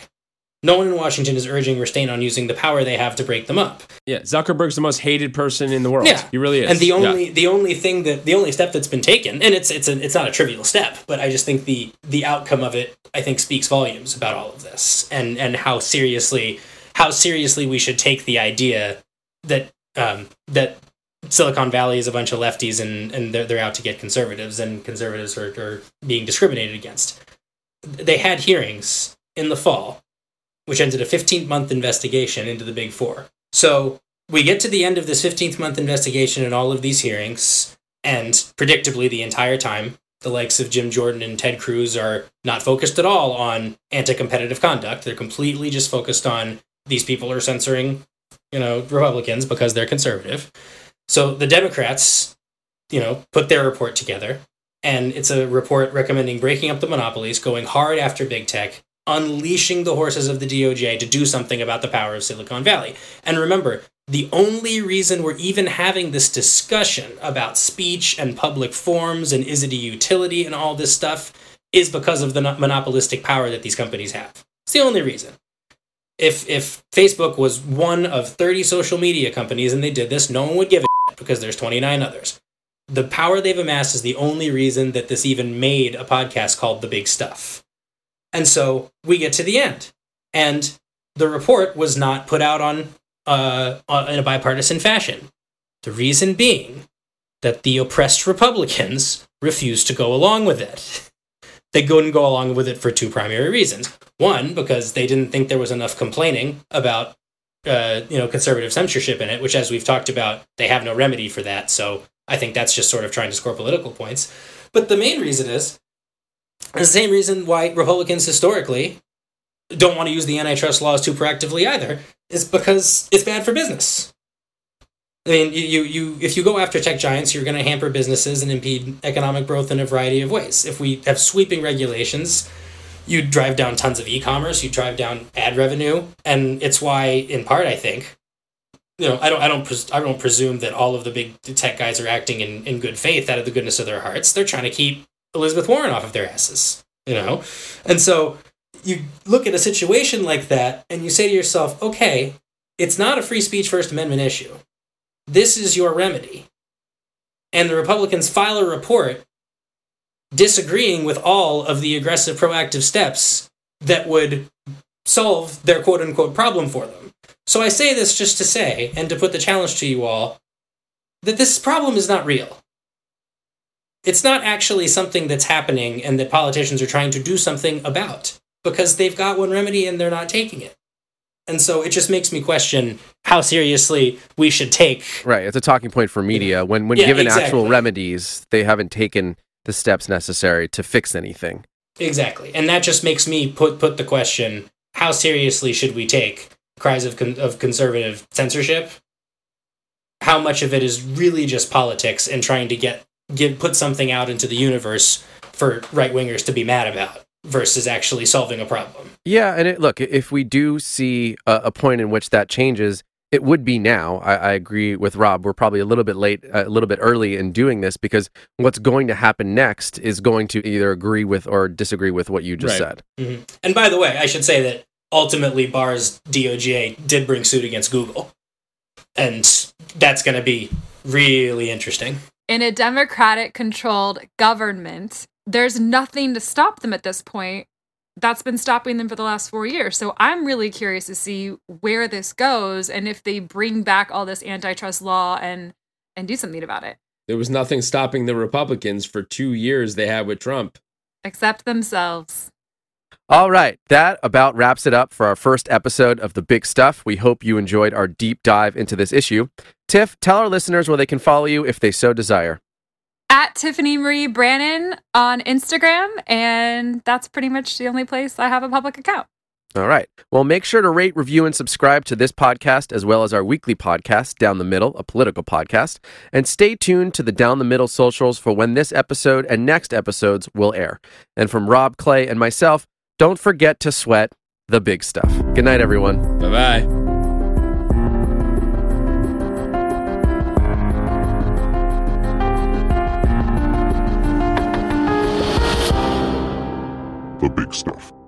No one in Washington is urging restraint on using the power they have to break them up. Yeah, Zuckerberg's the most hated person in the world. Yeah, he really is. And the only yeah. the only thing that the only step that's been taken, and it's it's a, it's not a trivial step, but I just think the the outcome of it, I think, speaks volumes about all of this, and and how seriously how seriously we should take the idea that um, that Silicon Valley is a bunch of lefties and, and they're, they're out to get conservatives and conservatives are, are being discriminated against. They had hearings in the fall, which ended a 15 month investigation into the Big Four. So we get to the end of this 15th month investigation and all of these hearings, and predictably, the entire time, the likes of Jim Jordan and Ted Cruz are not focused at all on anti competitive conduct. They're completely just focused on these people are censoring, you know, Republicans because they're conservative. So the Democrats, you know, put their report together, and it's a report recommending breaking up the monopolies, going hard after big tech, unleashing the horses of the DOJ to do something about the power of Silicon Valley. And remember, the only reason we're even having this discussion about speech and public forms and is it a utility and all this stuff is because of the monopolistic power that these companies have. It's the only reason if if Facebook was one of 30 social media companies and they did this, no one would give a because there's 29 others. The power they've amassed is the only reason that this even made a podcast called The Big Stuff. And so we get to the end. And the report was not put out on uh, in a bipartisan fashion. The reason being that the oppressed Republicans refused to go along with it. They couldn't go along with it for two primary reasons. One, because they didn't think there was enough complaining about uh, you know conservative censorship in it, which, as we've talked about, they have no remedy for that. So I think that's just sort of trying to score political points. But the main reason is the same reason why Republicans historically don't want to use the antitrust laws too proactively either, is because it's bad for business. I mean, you, you, if you go after tech giants, you're going to hamper businesses and impede economic growth in a variety of ways. If we have sweeping regulations, you drive down tons of e-commerce, you drive down ad revenue, and it's why, in part, I think, you know, I don't, I don't, pres- I don't presume that all of the big tech guys are acting in, in good faith out of the goodness of their hearts. They're trying to keep Elizabeth Warren off of their asses, you know, and so you look at a situation like that and you say to yourself, okay, it's not a free speech First Amendment issue this is your remedy. And the Republicans file a report disagreeing with all of the aggressive proactive steps that would solve their quote unquote problem for them. So I say this just to say, and to put the challenge to you all, that this problem is not real. It's not actually something that's happening and that politicians are trying to do something about because they've got one remedy and they're not taking it. And so it just makes me question how seriously we should take. Right, it's a talking point for media. When when Yeah, given exactly. actual remedies, they haven't taken the steps necessary to fix anything. Exactly. And that just makes me put put the question, how seriously should we take cries of con- of conservative censorship? How much of it is really just politics and trying to get give put something out into the universe for right wingers to be mad about versus actually solving a problem. Yeah, and it, look, if we do see a, a point in which that changes, it would be now. I, I, agree with Rob. We're probably a little bit late, a little bit early in doing this because what's going to happen next is going to either agree with or disagree with what you just Right. said. hmm And by the way, I should say that ultimately Barr's DOJ did bring suit against Google, and that's going to be really interesting. in a democratic controlled government, there's nothing to stop them at this point. That's been stopping them for the last four years. So I'm really curious to see where this goes and if they bring back all this antitrust law and and do something about it. There was nothing stopping the Republicans for two years they had with Trump. Except themselves. All right, that about wraps it up for our first episode of The Big Stuff. We hope you enjoyed our deep dive into this issue. Tiff, tell our listeners where they can follow you if they so desire. At Tiffany Marie Brannon on Instagram, and that's pretty much the only place I have a public account. All right. Well, make sure to rate, review, and subscribe to this podcast as well as our weekly podcast, Down the Middle, a political podcast. And stay tuned to the Down the Middle socials for when this episode and next episodes will air. And from Rob Clay and myself, don't forget to sweat the big stuff. Good night, everyone. Bye bye. The big stuff.